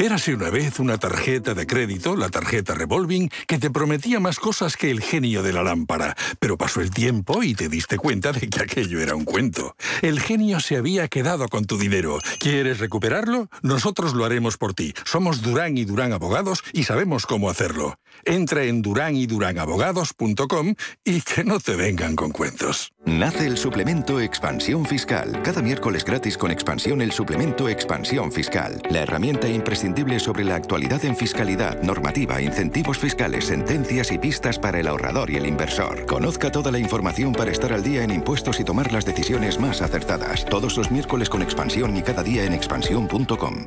Érase una vez una tarjeta de crédito, la tarjeta revolving, que te prometía más cosas que el genio de la lámpara. Pero pasó el tiempo y te diste cuenta de que aquello era un cuento. El genio se había quedado con tu dinero. ¿Quieres recuperarlo? Nosotros lo haremos por ti. Somos Durán y Durán Abogados y sabemos cómo hacerlo. Entra en duranyduránabogados.com y que no te vengan con cuentos. Nace el suplemento Expansión Fiscal. Cada miércoles gratis con Expansión el suplemento Expansión Fiscal. La herramienta imprescindible sobre la actualidad en fiscalidad, normativa, incentivos fiscales, sentencias y pistas para el ahorrador y el inversor. Conozca toda la información para estar al día en impuestos y tomar las decisiones más acertadas. Todos los miércoles con Expansión y cada día en expansión.com.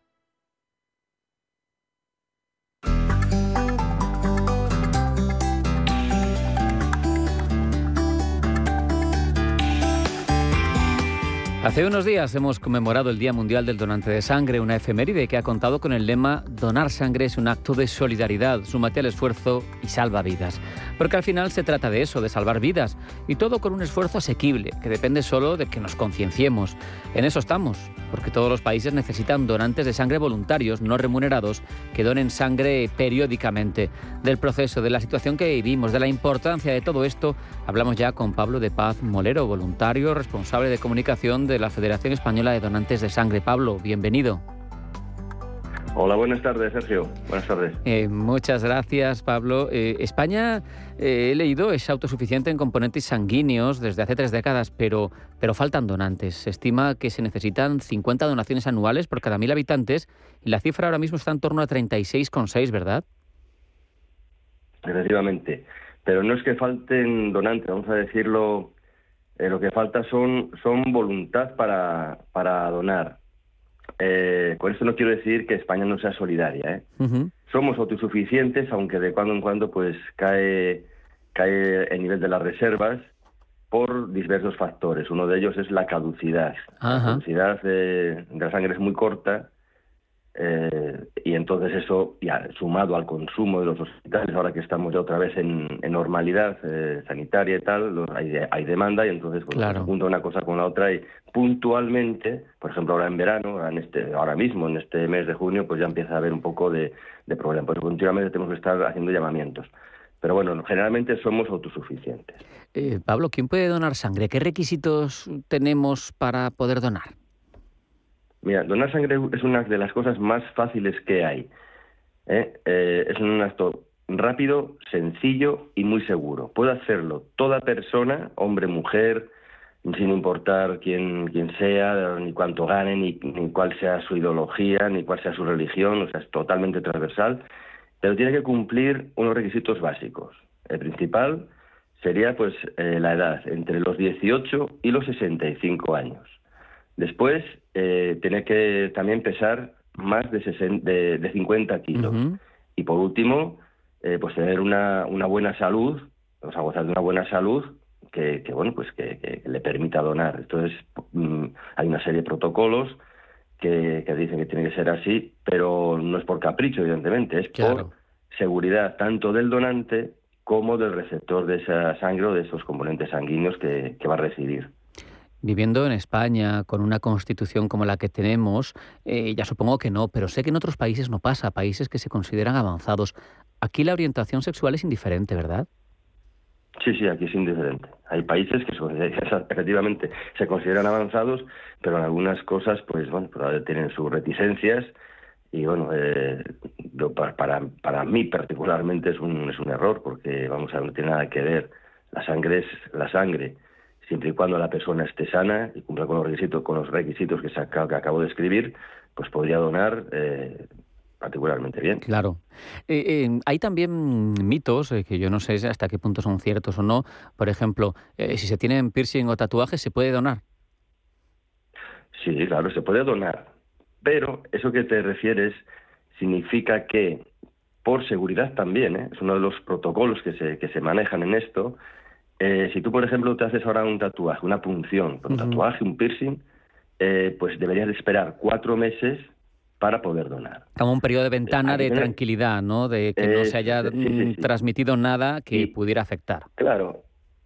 Hace unos días hemos conmemorado el Día Mundial del Donante de Sangre, una efeméride que ha contado con el lema Donar sangre es un acto de solidaridad, súmate al esfuerzo y salva vidas. Porque al final se trata de eso, de salvar vidas, y todo con un esfuerzo asequible, que depende solo de que nos concienciemos. En eso estamos, porque todos los países necesitan donantes de sangre voluntarios, no remunerados, que donen sangre periódicamente. Del proceso, de la situación que vivimos, de la importancia de todo esto, hablamos ya con Pablo de Paz Molero, voluntario, responsable de comunicación la Federación Española de Donantes de Sangre. Pablo, bienvenido. Hola, buenas tardes, Sergio. Buenas tardes. Eh, muchas gracias, Pablo. Eh, España, eh, he leído, es autosuficiente en componentes sanguíneos desde hace tres décadas, pero, pero faltan donantes. Se estima que se necesitan 50 donaciones anuales por cada mil habitantes y la cifra ahora mismo está en torno a 36,6, ¿verdad? Efectivamente. Pero no es que falten donantes, vamos a decirlo eh, lo que falta son, son voluntad para, para donar. Eh, con esto no quiero decir que España no sea solidaria. ¿eh? Somos autosuficientes, aunque de cuando en cuando pues cae, cae el nivel de las reservas por diversos factores. Uno de ellos es la caducidad. La caducidad de, la sangre es muy corta eh, y entonces eso, ya sumado al consumo de los hospitales, ahora que estamos ya otra vez en, normalidad eh, sanitaria y tal, hay, demanda y entonces pues, se junta una cosa con la otra y puntualmente, por ejemplo ahora en verano, en este, ahora mismo en este mes de junio, pues ya empieza a haber un poco de, de problema, porque continuamente tenemos que estar haciendo llamamientos. Pero bueno, generalmente somos autosuficientes. Eh, Pablo, ¿quién puede donar sangre? ¿Qué requisitos tenemos para poder donar? Mira, donar sangre es una de las cosas más fáciles que hay. ¿eh? Eh, es un acto rápido, sencillo y muy seguro. Puede hacerlo toda persona, hombre, mujer, sin importar quién, sea, ni cuánto gane, ni, ni cuál sea su ideología, ni cuál sea su religión, o sea, es totalmente transversal, pero tiene que cumplir unos requisitos básicos. El principal sería pues eh, la edad, entre los 18 y los 65 años. Después, eh, tiene que también pesar más de, de, 50 kilos. Y por último, eh, pues tener una, una, buena salud, o sea, gozar de una buena salud que, bueno, pues que, le permita donar. Entonces, mm, hay una serie de protocolos que, dicen que tiene que ser así, pero no es por capricho, evidentemente, es por seguridad tanto del donante como del receptor de esa sangre o de esos componentes sanguíneos que va a recibir. Viviendo en España con una constitución como la que tenemos, eh, ya supongo que no, pero sé que en otros países no pasa, países que se consideran avanzados. Aquí la orientación sexual es indiferente, ¿verdad? Sí, sí, aquí es indiferente. Hay países que efectivamente se consideran avanzados, pero en algunas cosas, pues bueno, tienen sus reticencias y bueno, eh, para, para mí particularmente es un, es un error porque vamos a no tiene nada que ver. La sangre es la sangre siempre y cuando la persona esté sana y cumpla con los requisitos, con los requisitos que, que acabo de escribir, pues podría donar eh, particularmente bien. Claro. Eh, eh, hay también mitos que yo no sé hasta qué punto son ciertos o no. Por ejemplo, si se tienen piercing o tatuajes, ¿se puede donar? Sí, claro, se puede donar. Pero eso que te refieres significa que, por seguridad también, es uno de los protocolos que se, que se manejan en esto, eh, si tú, por ejemplo, te haces ahora un tatuaje, una punción, un tatuaje, un piercing, eh, pues deberías esperar cuatro meses para poder donar. Como un periodo de ventana de tranquilidad, ¿no? De que no se haya mm, transmitido nada que pudiera afectar. Claro,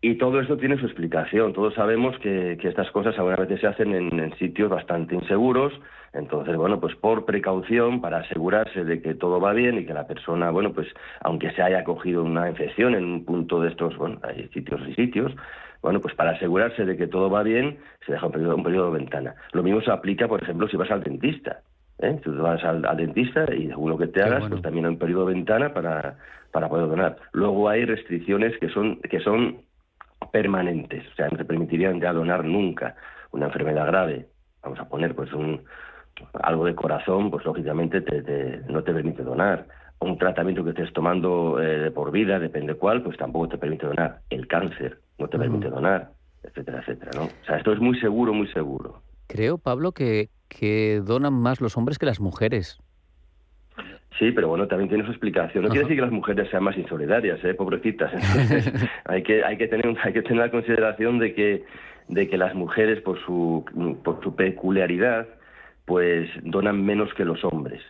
y todo eso tiene su explicación. Todos sabemos que, estas cosas algunas veces se hacen en, sitios bastante inseguros. Entonces, bueno, pues por precaución, para asegurarse de que todo va bien y que la persona, bueno, pues aunque se haya cogido una infección en un punto de estos, bueno, hay sitios y sitios, bueno, pues para asegurarse de que todo va bien, se deja un periodo, un periodo de ventana. Lo mismo se aplica, por ejemplo, si vas al dentista. ¿eh? Si tú vas al, dentista y según lo que te hagas, pues también hay un periodo de ventana para, para poder donar. Luego hay restricciones que son, que son permanentes, o sea, no te permitirían ya donar nunca una enfermedad grave, vamos a poner pues un algo de corazón, pues lógicamente te, no te permite donar. Un tratamiento que estés tomando eh, por vida, depende cuál, pues tampoco te permite donar. El cáncer no te permite donar, etcétera, etcétera, ¿no? O sea, esto es muy seguro, muy seguro. Creo, Pablo, que, que donan más los hombres que las mujeres. Sí, pero bueno, también tiene su explicación. No quiere decir que las mujeres sean más insolidarias, ¿eh? pobrecitas. hay que hay que tener hay que tener la consideración de que de que las mujeres por su por su peculiaridad pues donan menos que los hombres.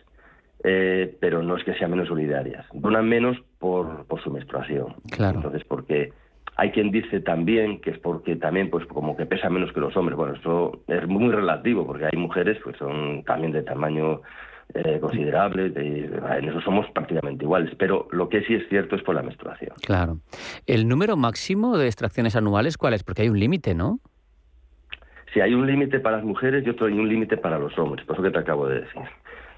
Eh, pero no es que sean menos solidarias. Donan menos por, por su menstruación. Claro. Entonces, porque hay quien dice también que es porque también pues como que pesa menos que los hombres. Bueno, eso es muy relativo porque hay mujeres pues son también de tamaño eh, considerable, en eso somos prácticamente iguales, pero lo que sí es cierto es por la menstruación. Claro. ¿El número máximo de extracciones anuales cuál es? Porque hay un límite, ¿no? Sí, hay un límite para las mujeres y otro hay un límite para los hombres, por eso que te acabo de decir.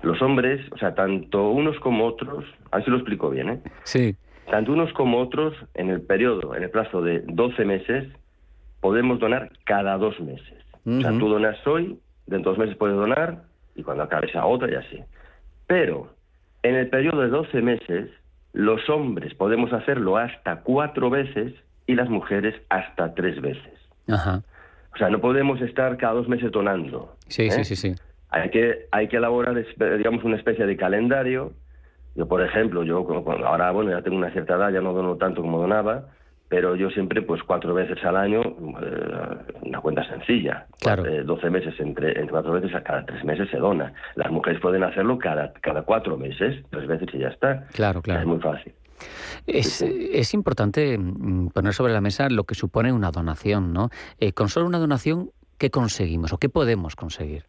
Los hombres, o sea, tanto unos como otros, a ver si lo explico bien, ¿eh? Sí. Tanto unos como otros, en el periodo, en el plazo de 12 meses, podemos donar cada dos meses. O sea, tú donas hoy, dentro de dos meses puedes donar, y cuando acabe esa otra y así. Pero en el periodo de 12 meses, los hombres podemos hacerlo hasta cuatro veces y las mujeres hasta tres veces. Ajá. O sea, no podemos estar cada dos meses donando. Sí, sí, ¿eh? sí, sí. Hay que, hay que elaborar, digamos, una especie de calendario. Yo, por ejemplo, yo ahora, bueno, ya tengo una cierta edad, ya no dono tanto como donaba, pero yo siempre, pues cuatro veces al año, eh, una cuenta sencilla. Claro. 12 meses entre, entre cuatro veces, a cada tres meses se dona. Las mujeres pueden hacerlo cada, cada cuatro meses, tres veces y ya está. Claro, claro. Es muy fácil. Es, es, importante mm, poner sobre la mesa lo que supone una donación, ¿no? Eh, con solo una donación, ¿qué conseguimos o qué podemos conseguir?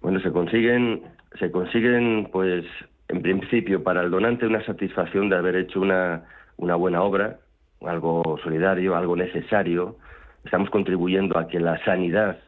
Bueno, se consiguen, se consiguen, pues, en principio, para el donante una satisfacción de haber hecho una, una buena obra, algo solidario, algo necesario. Estamos contribuyendo a que la sanidad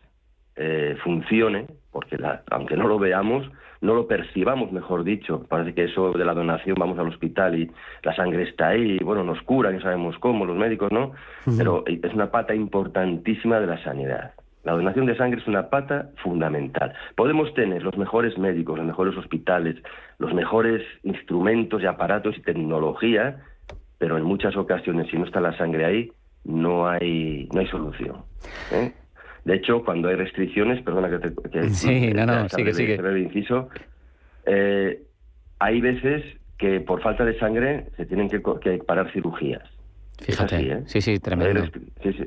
eh, funcione, porque la, aunque no lo veamos, no lo percibamos, mejor dicho. Parece que eso de la donación, vamos al hospital y la sangre está ahí, y bueno, nos cura, no sabemos cómo, los médicos no, pero es una pata importantísima de la sanidad. La donación de sangre es una pata fundamental. Podemos tener los mejores médicos, los mejores hospitales, los mejores instrumentos y aparatos y tecnología, pero en muchas ocasiones, si no está la sangre ahí, no hay, no hay solución. ¿eh? De hecho, cuando hay restricciones, perdona que te... sí, no, no, sigue, sigue. El inciso, eh, hay veces que por falta de sangre se tienen que, parar cirugías. Fíjate, ¿eh? sí, sí, tremendo. Sí, sí.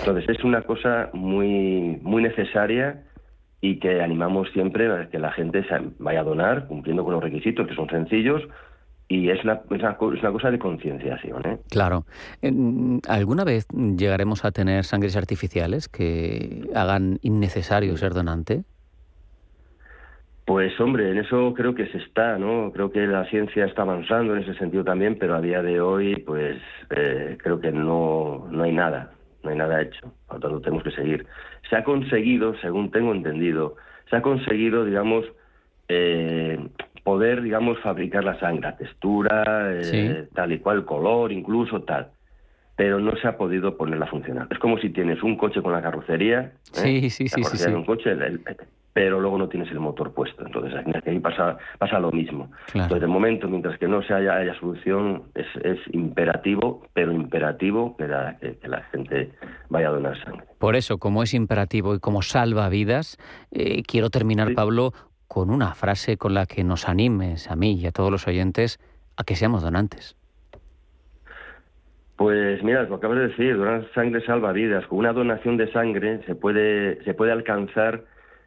Entonces es una cosa muy, muy necesaria y que animamos siempre a que la gente vaya a donar cumpliendo con los requisitos que son sencillos, y es una, es una, cosa de concienciación. ¿eh? Claro. ¿Alguna vez llegaremos a tener sangres artificiales que hagan innecesario ser donante? Pues hombre, en eso creo que se está, ¿no? Creo que la ciencia está avanzando en ese sentido también, pero a día de hoy, pues eh, creo que no, no hay nada, no hay nada hecho. Por lo tanto, tenemos que seguir. Se ha conseguido, según tengo entendido, se ha conseguido, digamos, eh, poder, digamos, fabricar la sangre, textura, eh, tal y cual, color, incluso tal. Pero no se ha podido ponerla a funcionar. Es como si tienes un coche con la carrocería. ¿eh? Sí, sí, sí. sí, un coche, pero luego no tienes el motor puesto. Entonces aquí pasa, pasa lo mismo. Entonces, de momento, mientras que no se haya, haya solución, es, es, imperativo, pero imperativo que la, que, la, gente vaya a donar sangre. Por eso, como es imperativo y como salva vidas, eh, quiero terminar, Pablo, con una frase con la que nos animes a mí y a todos los oyentes a que seamos donantes. Pues mira, lo acabas de decir, donar sangre salva vidas. Con una donación de sangre se puede, se puede alcanzar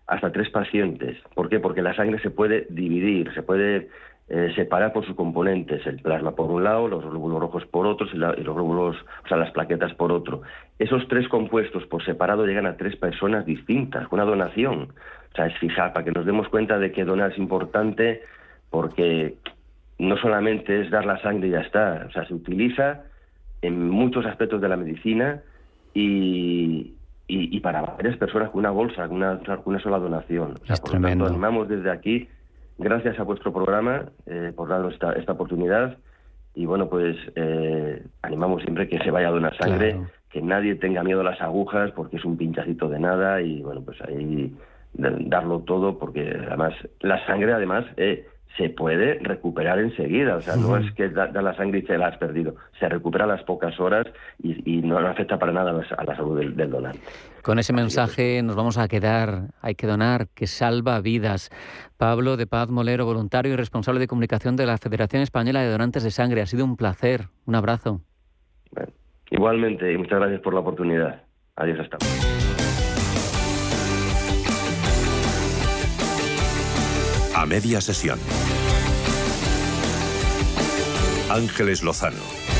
hasta tres pacientes. ¿Por qué? Porque la sangre se puede dividir, se puede eh, separar por sus componentes, el plasma por un lado, los glóbulos rojos por otro y, y, los glóbulos, o sea, las plaquetas por otro. Esos tres compuestos por separado llegan a tres personas distintas, con una donación. O sea, es fijar, para que nos demos cuenta de que donar es importante porque no solamente es dar la sangre y ya está, o sea, se utiliza en muchos aspectos de la medicina y, y, para varias personas con una bolsa, con una, una sola donación. O sea, por lo tanto, animamos desde aquí, gracias a vuestro programa, eh, por darnos esta, esta oportunidad. Y bueno, pues eh, animamos siempre que se vaya a donar sangre, que nadie tenga miedo a las agujas porque es un pinchacito de nada y bueno, pues ahí darlo todo porque además la sangre además eh, se puede recuperar enseguida, o sea, no es que da, la sangre y se la has perdido, se recupera a las pocas horas y, no afecta para nada a la salud del, donante. Con ese mensaje nos vamos a quedar, hay que donar, que salva vidas. Pablo de Paz Molero, voluntario y responsable de comunicación de la Federación Española de Donantes de Sangre, ha sido un placer, un abrazo. igualmente, y muchas gracias por la oportunidad. Adiós, hasta luego. A media sesión. Ángeles Lozano.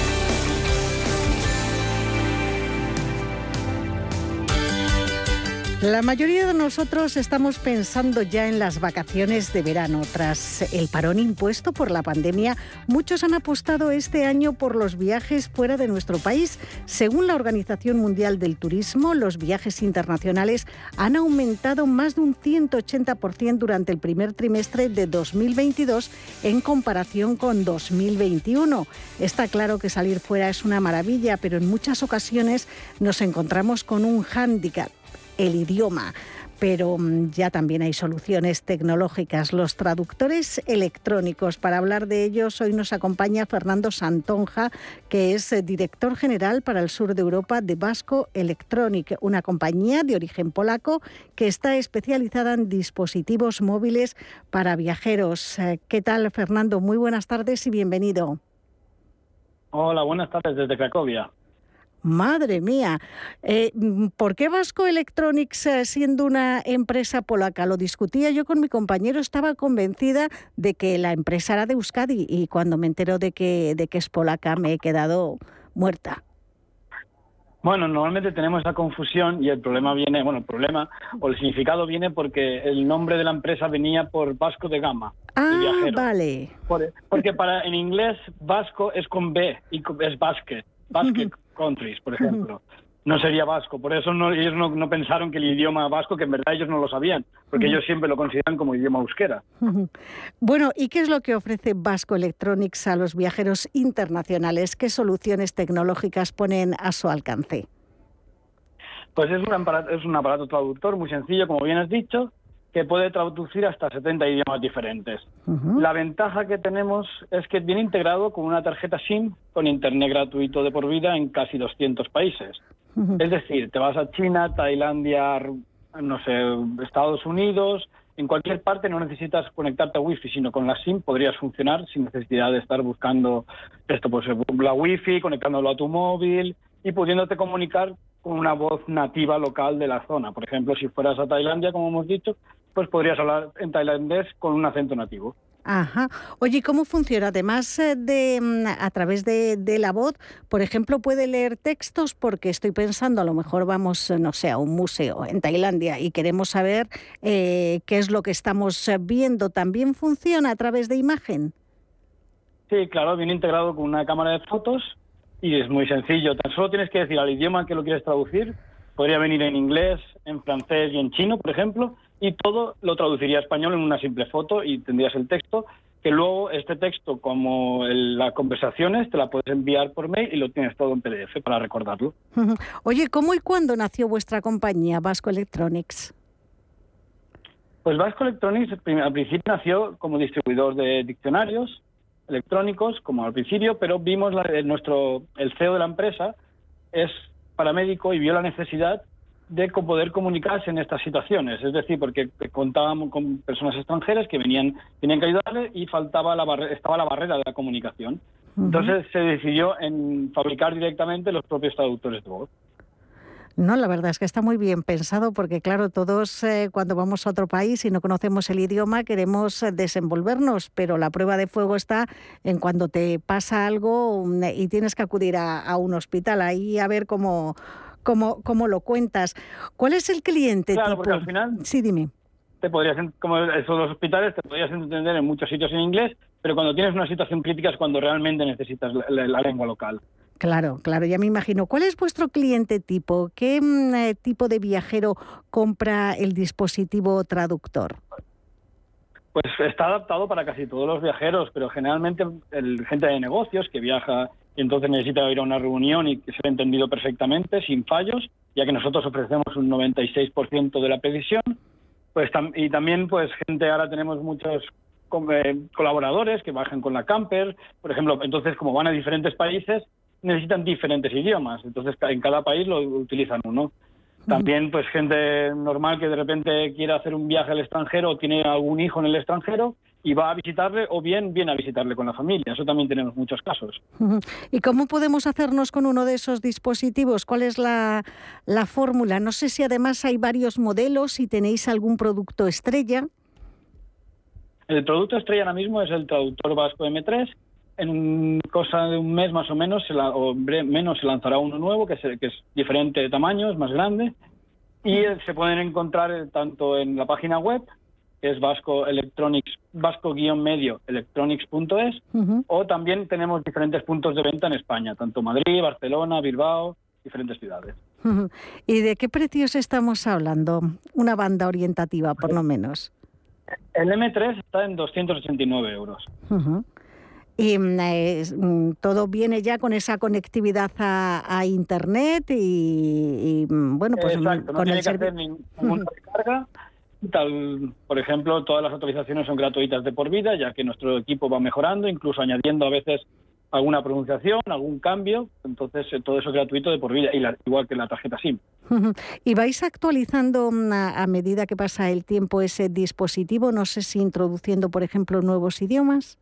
La mayoría de nosotros estamos pensando ya en las vacaciones de verano. Tras el parón impuesto por la pandemia, muchos han apostado este año por los viajes fuera de nuestro país. Según la Organización Mundial del Turismo, los viajes internacionales han aumentado más de un 180% durante el primer trimestre de 2022 en comparación con 2021. Está claro que salir fuera es una maravilla, pero en muchas ocasiones nos encontramos con un hándicap el idioma pero mm, ya también hay soluciones tecnológicas, los traductores electrónicos. Para hablar de ellos, hoy nos acompaña Fernando Santonja, que es eh, director general para el sur de Europa de Vasco Electronic, una compañía de origen polaco que está especializada en dispositivos móviles para viajeros. Eh, ¿Qué tal, Fernando? Muy buenas tardes y bienvenido. Hola, buenas tardes desde Cracovia. Madre mía, eh, ¿por qué Vasco Electronics, eh, siendo una empresa polaca, lo discutía yo con mi compañero, estaba convencida de que la empresa era de Euskadi y cuando me entero de que, de que es polaca me he quedado muerta. Bueno, normalmente tenemos esa confusión y el problema viene, bueno, el problema o el significado viene porque el nombre de la empresa venía por Vasco de Gama. Ah, vale. porque para en inglés vasco es con B y es basket, basket countries, por ejemplo. No sería vasco, por eso no, ellos no, pensaron que el idioma vasco, que en verdad ellos no lo sabían, porque ellos siempre lo consideran como idioma euskera. Bueno, ¿y qué es lo que ofrece Vasco Electronics a los viajeros internacionales? ¿Qué soluciones tecnológicas ponen a su alcance? Pues es un aparato, es un aparato traductor muy sencillo, como bien has dicho, que puede traducir hasta 70 idiomas diferentes. La ventaja que tenemos es que viene integrado con una tarjeta SIM con internet gratuito de por vida en casi 200 países. Es decir, te vas a China, Tailandia, no sé, Estados Unidos, en cualquier parte no necesitas conectarte a Wi-Fi, sino con la SIM podrías funcionar sin necesidad de estar buscando esto, pues la Wi-Fi, conectándolo a tu móvil y pudiéndote comunicar con una voz nativa local de la zona. Por ejemplo, si fueras a Tailandia, como hemos dicho, pues podrías hablar en tailandés con un acento nativo. Ajá. Oye, ¿cómo funciona? Además eh, de mm, a través de, la voz, por ejemplo, puede leer textos porque estoy pensando, a lo mejor vamos, eh, no sé, a un museo en Tailandia y queremos saber eh, qué es lo que estamos viendo. ¿También funciona a través de imagen? Sí, claro, viene integrado con una cámara de fotos y es muy sencillo. Tan solo tienes que decir al idioma que lo quieres traducir. Podría venir en inglés, en francés y en chino, por ejemplo, y todo lo traduciría a español en una simple foto y tendrías el texto, que luego este texto, como las conversaciones, te la puedes enviar por mail y lo tienes todo en PDF para recordarlo. Oye, ¿cómo y cuándo nació vuestra compañía, Vasco Electronics? Pues Vasco Electronics al principio nació como distribuidor de diccionarios electrónicos, como al principio, pero vimos nuestro el CEO de la empresa es paramédico y vio la necesidad de poder comunicarse en estas situaciones, es decir, porque contábamos con personas extranjeras que venían, tenían que ayudarle y faltaba la estaba la barrera de la comunicación. Entonces se decidió en fabricar directamente los propios traductores de voz. No, la verdad es que está muy bien pensado porque, claro, todos eh, cuando vamos a otro país y no conocemos el idioma queremos eh, desenvolvernos, pero la prueba de fuego está en cuando te pasa algo mm, y tienes que acudir a, a un hospital ahí a ver cómo como, lo cuentas. ¿Cuál es el cliente? Claro, porque al final... Sí, dime. Te podrías, como eso los hospitales, te podrías entender en muchos sitios en inglés, pero cuando tienes una situación crítica es cuando realmente necesitas la, lengua local. Claro, claro, ya me imagino. ¿Cuál es vuestro cliente tipo? ¿Qué mm, eh, tipo de viajero compra el dispositivo traductor? Pues está adaptado para casi todos los viajeros, pero generalmente el gente de negocios que viaja y entonces necesita ir a una reunión y que sea entendido perfectamente, sin fallos, ya que nosotros ofrecemos un 96% de la precisión. Pues, y también, pues, gente, ahora tenemos muchos eh, colaboradores que bajan con la camper, por ejemplo, entonces, como van a diferentes países, necesitan diferentes idiomas, entonces en cada país lo utilizan uno. También, pues, gente normal que de repente quiere hacer un viaje al extranjero o tiene algún hijo en el extranjero y va a visitarle o bien viene a visitarle con la familia. Eso también tenemos muchos casos. ¿Y cómo podemos hacernos con uno de esos dispositivos? ¿Cuál es la, la fórmula? No sé si además hay varios modelos, si tenéis algún producto estrella. El producto estrella ahora mismo es el traductor Vasco M3. En cosa de un mes más o menos, o menos, se lanzará uno nuevo que es, que es diferente de tamaño, es más grande. Y se pueden encontrar tanto en la página web que es Vasco Electronics, Vasco-medio electronics.es, o también tenemos diferentes puntos de venta en España, tanto Madrid, Barcelona, Bilbao, diferentes ciudades. ¿Y de qué precios estamos hablando? Una banda orientativa, por lo menos. El M3 está en 289 euros. Y mm, mm, todo viene ya con esa conectividad a, Internet y, mm, bueno, pues Exacto, con no tiene que hacer ninguna recarga Tal, por ejemplo, todas las autorizaciones son gratuitas de por vida, ya que nuestro equipo va mejorando, incluso añadiendo a veces alguna pronunciación, algún cambio, entonces eh, todo eso es gratuito de por vida, igual que la tarjeta SIM. ¿Y vais actualizando a, medida que pasa el tiempo ese dispositivo? No sé si introduciendo, por ejemplo, nuevos idiomas.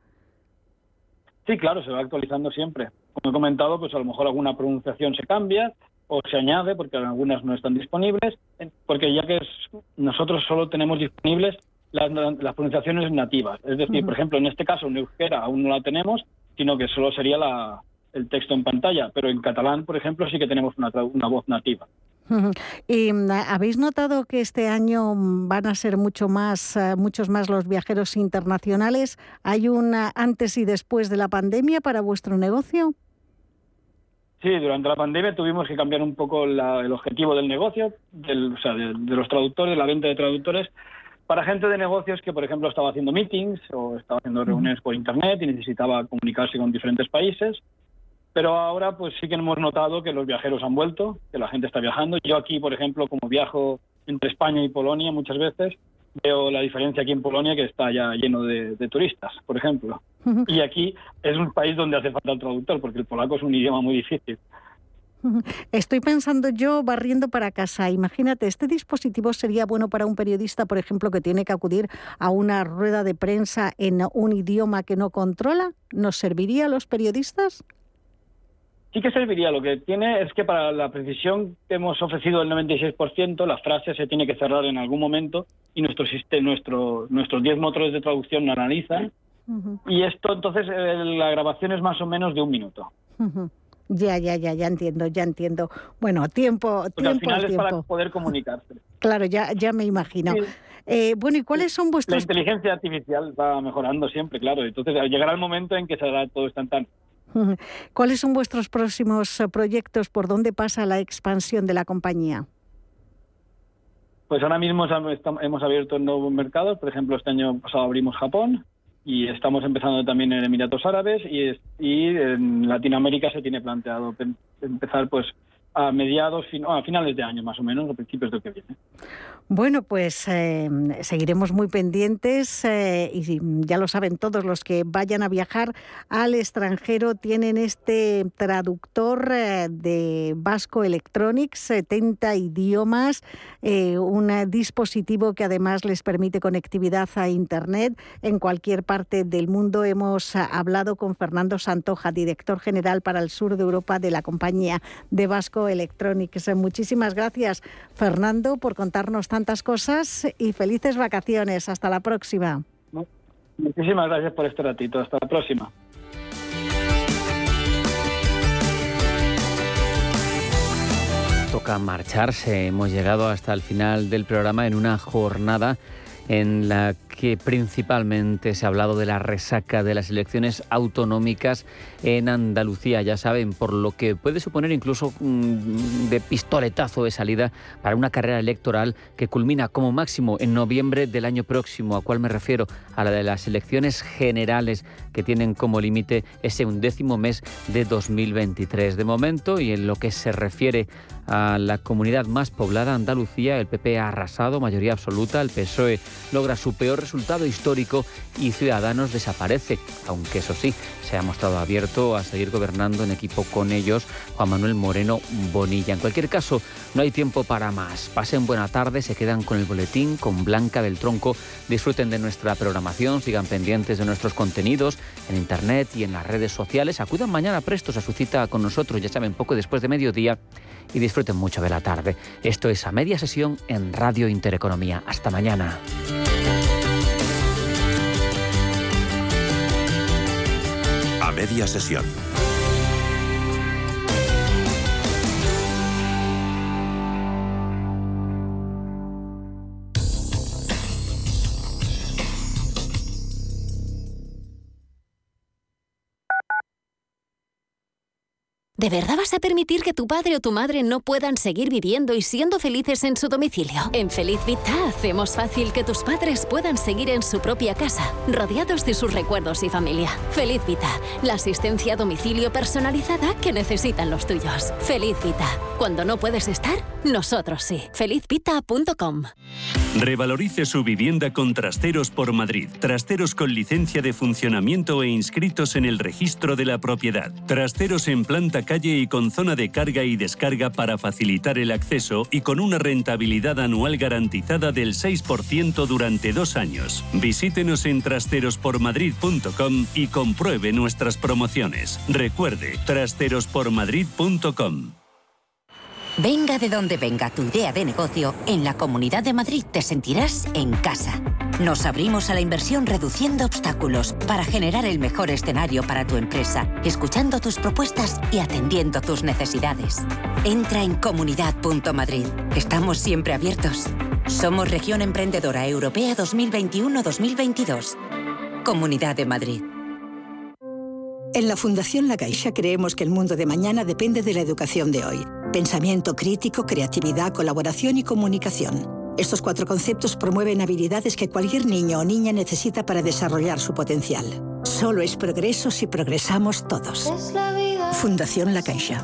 Sí, claro, se va actualizando siempre. como he comentado, pues a lo mejor alguna pronunciación se cambia o se añade porque algunas no están disponibles, porque ya que nosotros solo tenemos disponibles las, pronunciaciones nativas. Es decir, por ejemplo, en este caso en euskera aún no la tenemos, sino que solo sería la, el texto en pantalla, pero en catalán, por ejemplo, sí que tenemos una, una voz nativa. ¿Y mm, habéis notado que este año van a ser mucho más, eh, muchos más los viajeros internacionales? ¿Hay un antes y después de la pandemia para vuestro negocio? Sí, durante la pandemia tuvimos que cambiar un poco el objetivo del negocio, del, o sea, de, los traductores, de la venta de traductores, para gente de negocios que, por ejemplo, estaba haciendo meetings o estaba haciendo reuniones por Internet y necesitaba comunicarse con diferentes países. Pero ahora pues sí que hemos notado que los viajeros han vuelto, que la gente está viajando. Yo aquí, por ejemplo, como viajo entre España y Polonia muchas veces, veo la diferencia aquí en Polonia que está ya lleno de, turistas, por ejemplo. Y aquí es un país donde hace falta el traductor, porque el polaco es un idioma muy difícil. Estoy pensando yo barriendo para casa. Imagínate, este dispositivo sería bueno para un periodista, por ejemplo, que tiene que acudir a una rueda de prensa en un idioma que no controla. ¿Nos serviría a los periodistas? Sí que serviría. Lo que tiene es que para la precisión que hemos ofrecido el 96%, la frase se tiene que cerrar en algún momento y nuestro nuestro, nuestros 10 motores de traducción lo analizan. Y esto, entonces, eh, la grabación es más o menos de un minuto. Ya, ya, ya, ya entiendo, ya entiendo. Bueno, tiempo, tiempo al final es para poder comunicarse. Claro, ya, ya me imagino. Eh, bueno, ¿y cuáles son vuestros...? La inteligencia artificial va mejorando siempre, claro. Entonces, llegará el momento en que se hará todo instantáneo. ¿Cuáles son vuestros próximos eh, proyectos? ¿Por dónde pasa la expansión de la compañía? Pues ahora mismo hemos abierto nuevos mercados. Por ejemplo, este año pasado abrimos Japón y estamos empezando también en Emiratos Árabes y, y en Latinoamérica se tiene planteado empezar pues a mediados, a finales de año más o menos, a principios de que viene. Bueno, pues eh, seguiremos muy pendientes eh, y ya lo saben todos los que vayan a viajar al extranjero tienen este traductor eh, de Vasco Electronics, 70 idiomas, un dispositivo que además les permite conectividad a Internet en cualquier parte del mundo. Hemos hablado con Fernando Santoja, director general para el sur de Europa de la compañía de Vasco Electronics. Muchísimas gracias, Fernando, por contarnos tantas cosas y felices vacaciones. Hasta la próxima. Muchísimas gracias por este ratito. Hasta la próxima. Toca marcharse. Hemos llegado hasta el final del programa en una jornada en la que principalmente se ha hablado de la resaca de las elecciones autonómicas en Andalucía, ya saben, por lo que puede suponer incluso mm, de pistoletazo de salida para una carrera electoral que culmina como máximo en noviembre del año próximo. ¿A cuál me refiero? A la de las elecciones generales que tienen como límite ese undécimo mes de 2023. De momento, y en lo que se refiere a la comunidad más poblada, Andalucía, el PP ha arrasado, mayoría absoluta, el PSOE logra su peor resultado histórico y Ciudadanos desaparece, aunque eso sí, se ha mostrado abierto a seguir gobernando en equipo con ellos Juan Manuel Moreno Bonilla. En cualquier caso, no hay tiempo para más. Pasen buena tarde, se quedan con el boletín, con Blanca del Tronco, disfruten de nuestra programación, sigan pendientes de nuestros contenidos en internet y en las redes sociales. Acudan mañana prestos a su cita con nosotros, ya saben, poco después de mediodía y disfruten mucho de la tarde. Esto es a media sesión en Radio Intereconomía. Hasta mañana. Media sesión ¿De verdad vas a permitir que tu padre o tu madre no puedan seguir viviendo y siendo felices en su domicilio? En Feliz Vita hacemos fácil que tus padres puedan seguir en su propia casa, rodeados de sus recuerdos y familia. Feliz Vita, la asistencia a domicilio personalizada que necesitan los tuyos. Feliz Vita, cuando no puedes estar, Nosotros sí. Felizvita.com. Revalorice su vivienda con Trasteros por Madrid. Trasteros con licencia de funcionamiento e inscritos en el registro de la propiedad. Trasteros en planta calle y con zona de carga y descarga para facilitar el acceso y con una rentabilidad anual garantizada del 6% durante dos años. Visítenos en trasterospormadrid.com y compruebe nuestras promociones. Recuerde, trasterospormadrid.com. Venga de donde venga tu idea de negocio, en la Comunidad de Madrid te sentirás en casa. Nos abrimos a la inversión reduciendo obstáculos para generar el mejor escenario para tu empresa, escuchando tus propuestas y atendiendo tus necesidades. Entra en comunidad.madrid. Estamos siempre abiertos. Somos Región Emprendedora Europea 2021-2022. Comunidad de Madrid. En la Fundación La Caixa creemos que el mundo de mañana depende de la educación de hoy. Pensamiento crítico, creatividad, colaboración y comunicación. Estos cuatro conceptos promueven habilidades que cualquier niño o niña necesita para desarrollar su potencial. Solo es progreso si progresamos todos. Fundación La Caixa.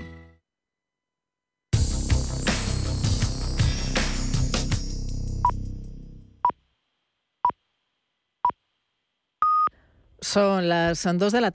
Son las 2 de la tarde.